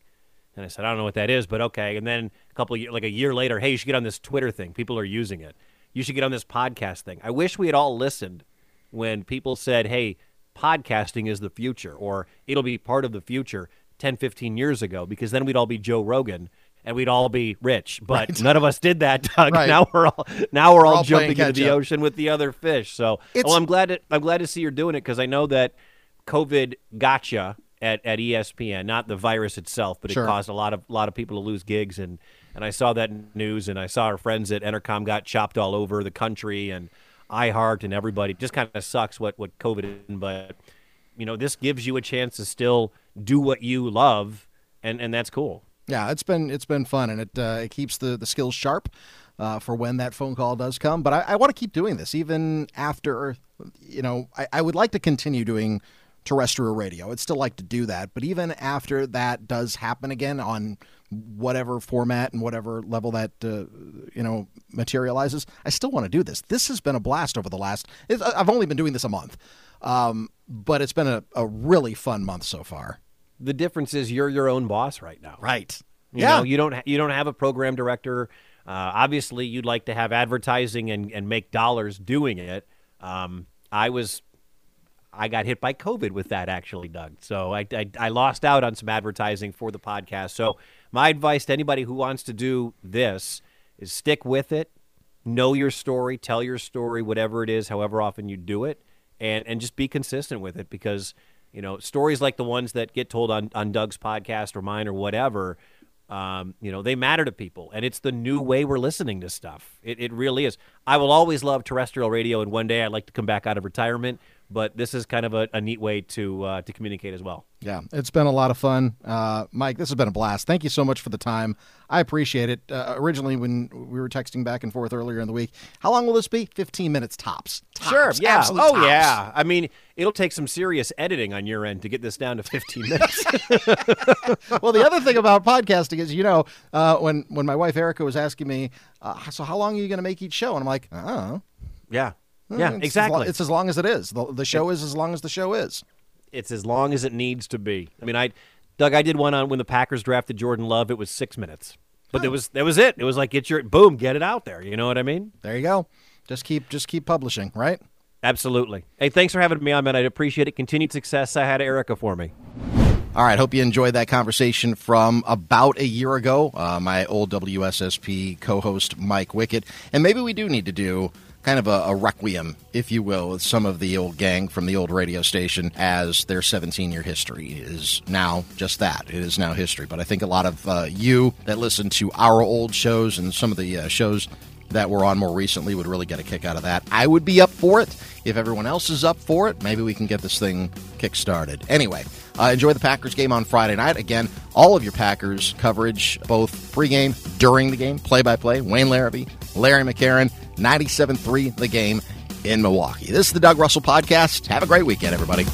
And I said, I don't know what that is, but okay. And then a couple years, like a year later, hey, you should get on this Twitter thing. People are using it. You should get on this podcast thing. I wish we had all listened when people said, hey, podcasting is the future or it'll be part of the future 10, 15 years ago, because then we'd all be Joe Rogan and we'd all be rich. But Right. none of us did that, [LAUGHS] Doug. Right. Now we're all now we're, all, all jumping into the up. ocean with the other fish. So oh, It's- well, I'm glad to, I'm glad to see you're doing it because I know that COVID gotcha at, at ESPN, not the virus itself, but Sure. it caused a lot of lot of people to lose gigs and and I saw that news and I saw our friends at Entercom got chopped all over the country and iHeart and everybody. It just kind of sucks what what COVID is, but you know this gives you a chance to still do what you love and and that's cool. Yeah, it's been it's been fun, and it uh, it keeps the the skills sharp uh, for when that phone call does come. But I, I want to keep doing this even after. You know, I, I would like to continue doing terrestrial radio. I'd still like to do that, but even after that does happen again on whatever format and whatever level that uh, you know materializes. I still want to do this. This has been a blast over the last. I've only been doing this a month, um, but it's been a, a really fun month so far. The difference is you're your own boss right now. Right. You yeah. Know, you don't you don't have a program director. Uh, obviously, you'd like to have advertising and, and make dollars doing it. Um, I was I got hit by COVID with that actually, Doug. So I, I, I, lost out on some advertising for the podcast. So my advice to anybody who wants to do this is stick with it, know your story, tell your story, whatever it is, however often you do it, and and just be consistent with it because you know stories like the ones that get told on on Doug's podcast or mine or whatever. Um, you know, they matter to people, and it's the new way we're listening to stuff. It, it really is. I will always love terrestrial radio, and one day I'd like to come back out of retirement but this is kind of a, a neat way to uh, to communicate as well. Yeah, it's been a lot of fun, uh, Mike. This has been a blast. Thank you so much for the time. I appreciate it. Uh, originally, when we were texting back and forth earlier in the week, how long will this be? Fifteen minutes tops. tops sure. Yeah. Oh tops. yeah. I mean, it'll take some serious editing on your end to get this down to fifteen minutes. [LAUGHS] [LAUGHS] well, the other thing about podcasting is, you know, uh, when when my wife Erica was asking me, uh, so how long are you going to make each show? And I'm like, oh. Yeah. Yeah, it's exactly. As lo- it's as long as it is. The, the show is as long as the show is. It's as long as it needs to be. I mean, I, Doug, I did one on when the Packers drafted Jordan Love. It was six minutes, but oh. it was that was it. It was like get your boom, get it out there. You know what I mean? There you go. Just keep just keep publishing, right? Absolutely. Hey, thanks for having me on, man. I appreciate it. Continued success. I had Erica for me. All right. Hope you enjoyed that conversation from about a year ago. Uh, my old WSSP co host, Mike Wickett. And maybe we do need to do kind of a, a, requiem, if you will, with some of the old gang from the old radio station as their 17 year history is now just that. It is now history. But I think a lot of uh, you that listen to our old shows and some of the uh, shows that were on more recently would really get a kick out of that. I would be up for it. If everyone else is up for it, maybe we can get this thing kick started. Anyway, uh, enjoy the Packers game on Friday night. Again, all of your Packers coverage, both pregame, during the game, play by play. Wayne Larrivee, Larry McCarren, 97.3 the game in Milwaukee. This is the Doug Russell Podcast. Have a great weekend, everybody.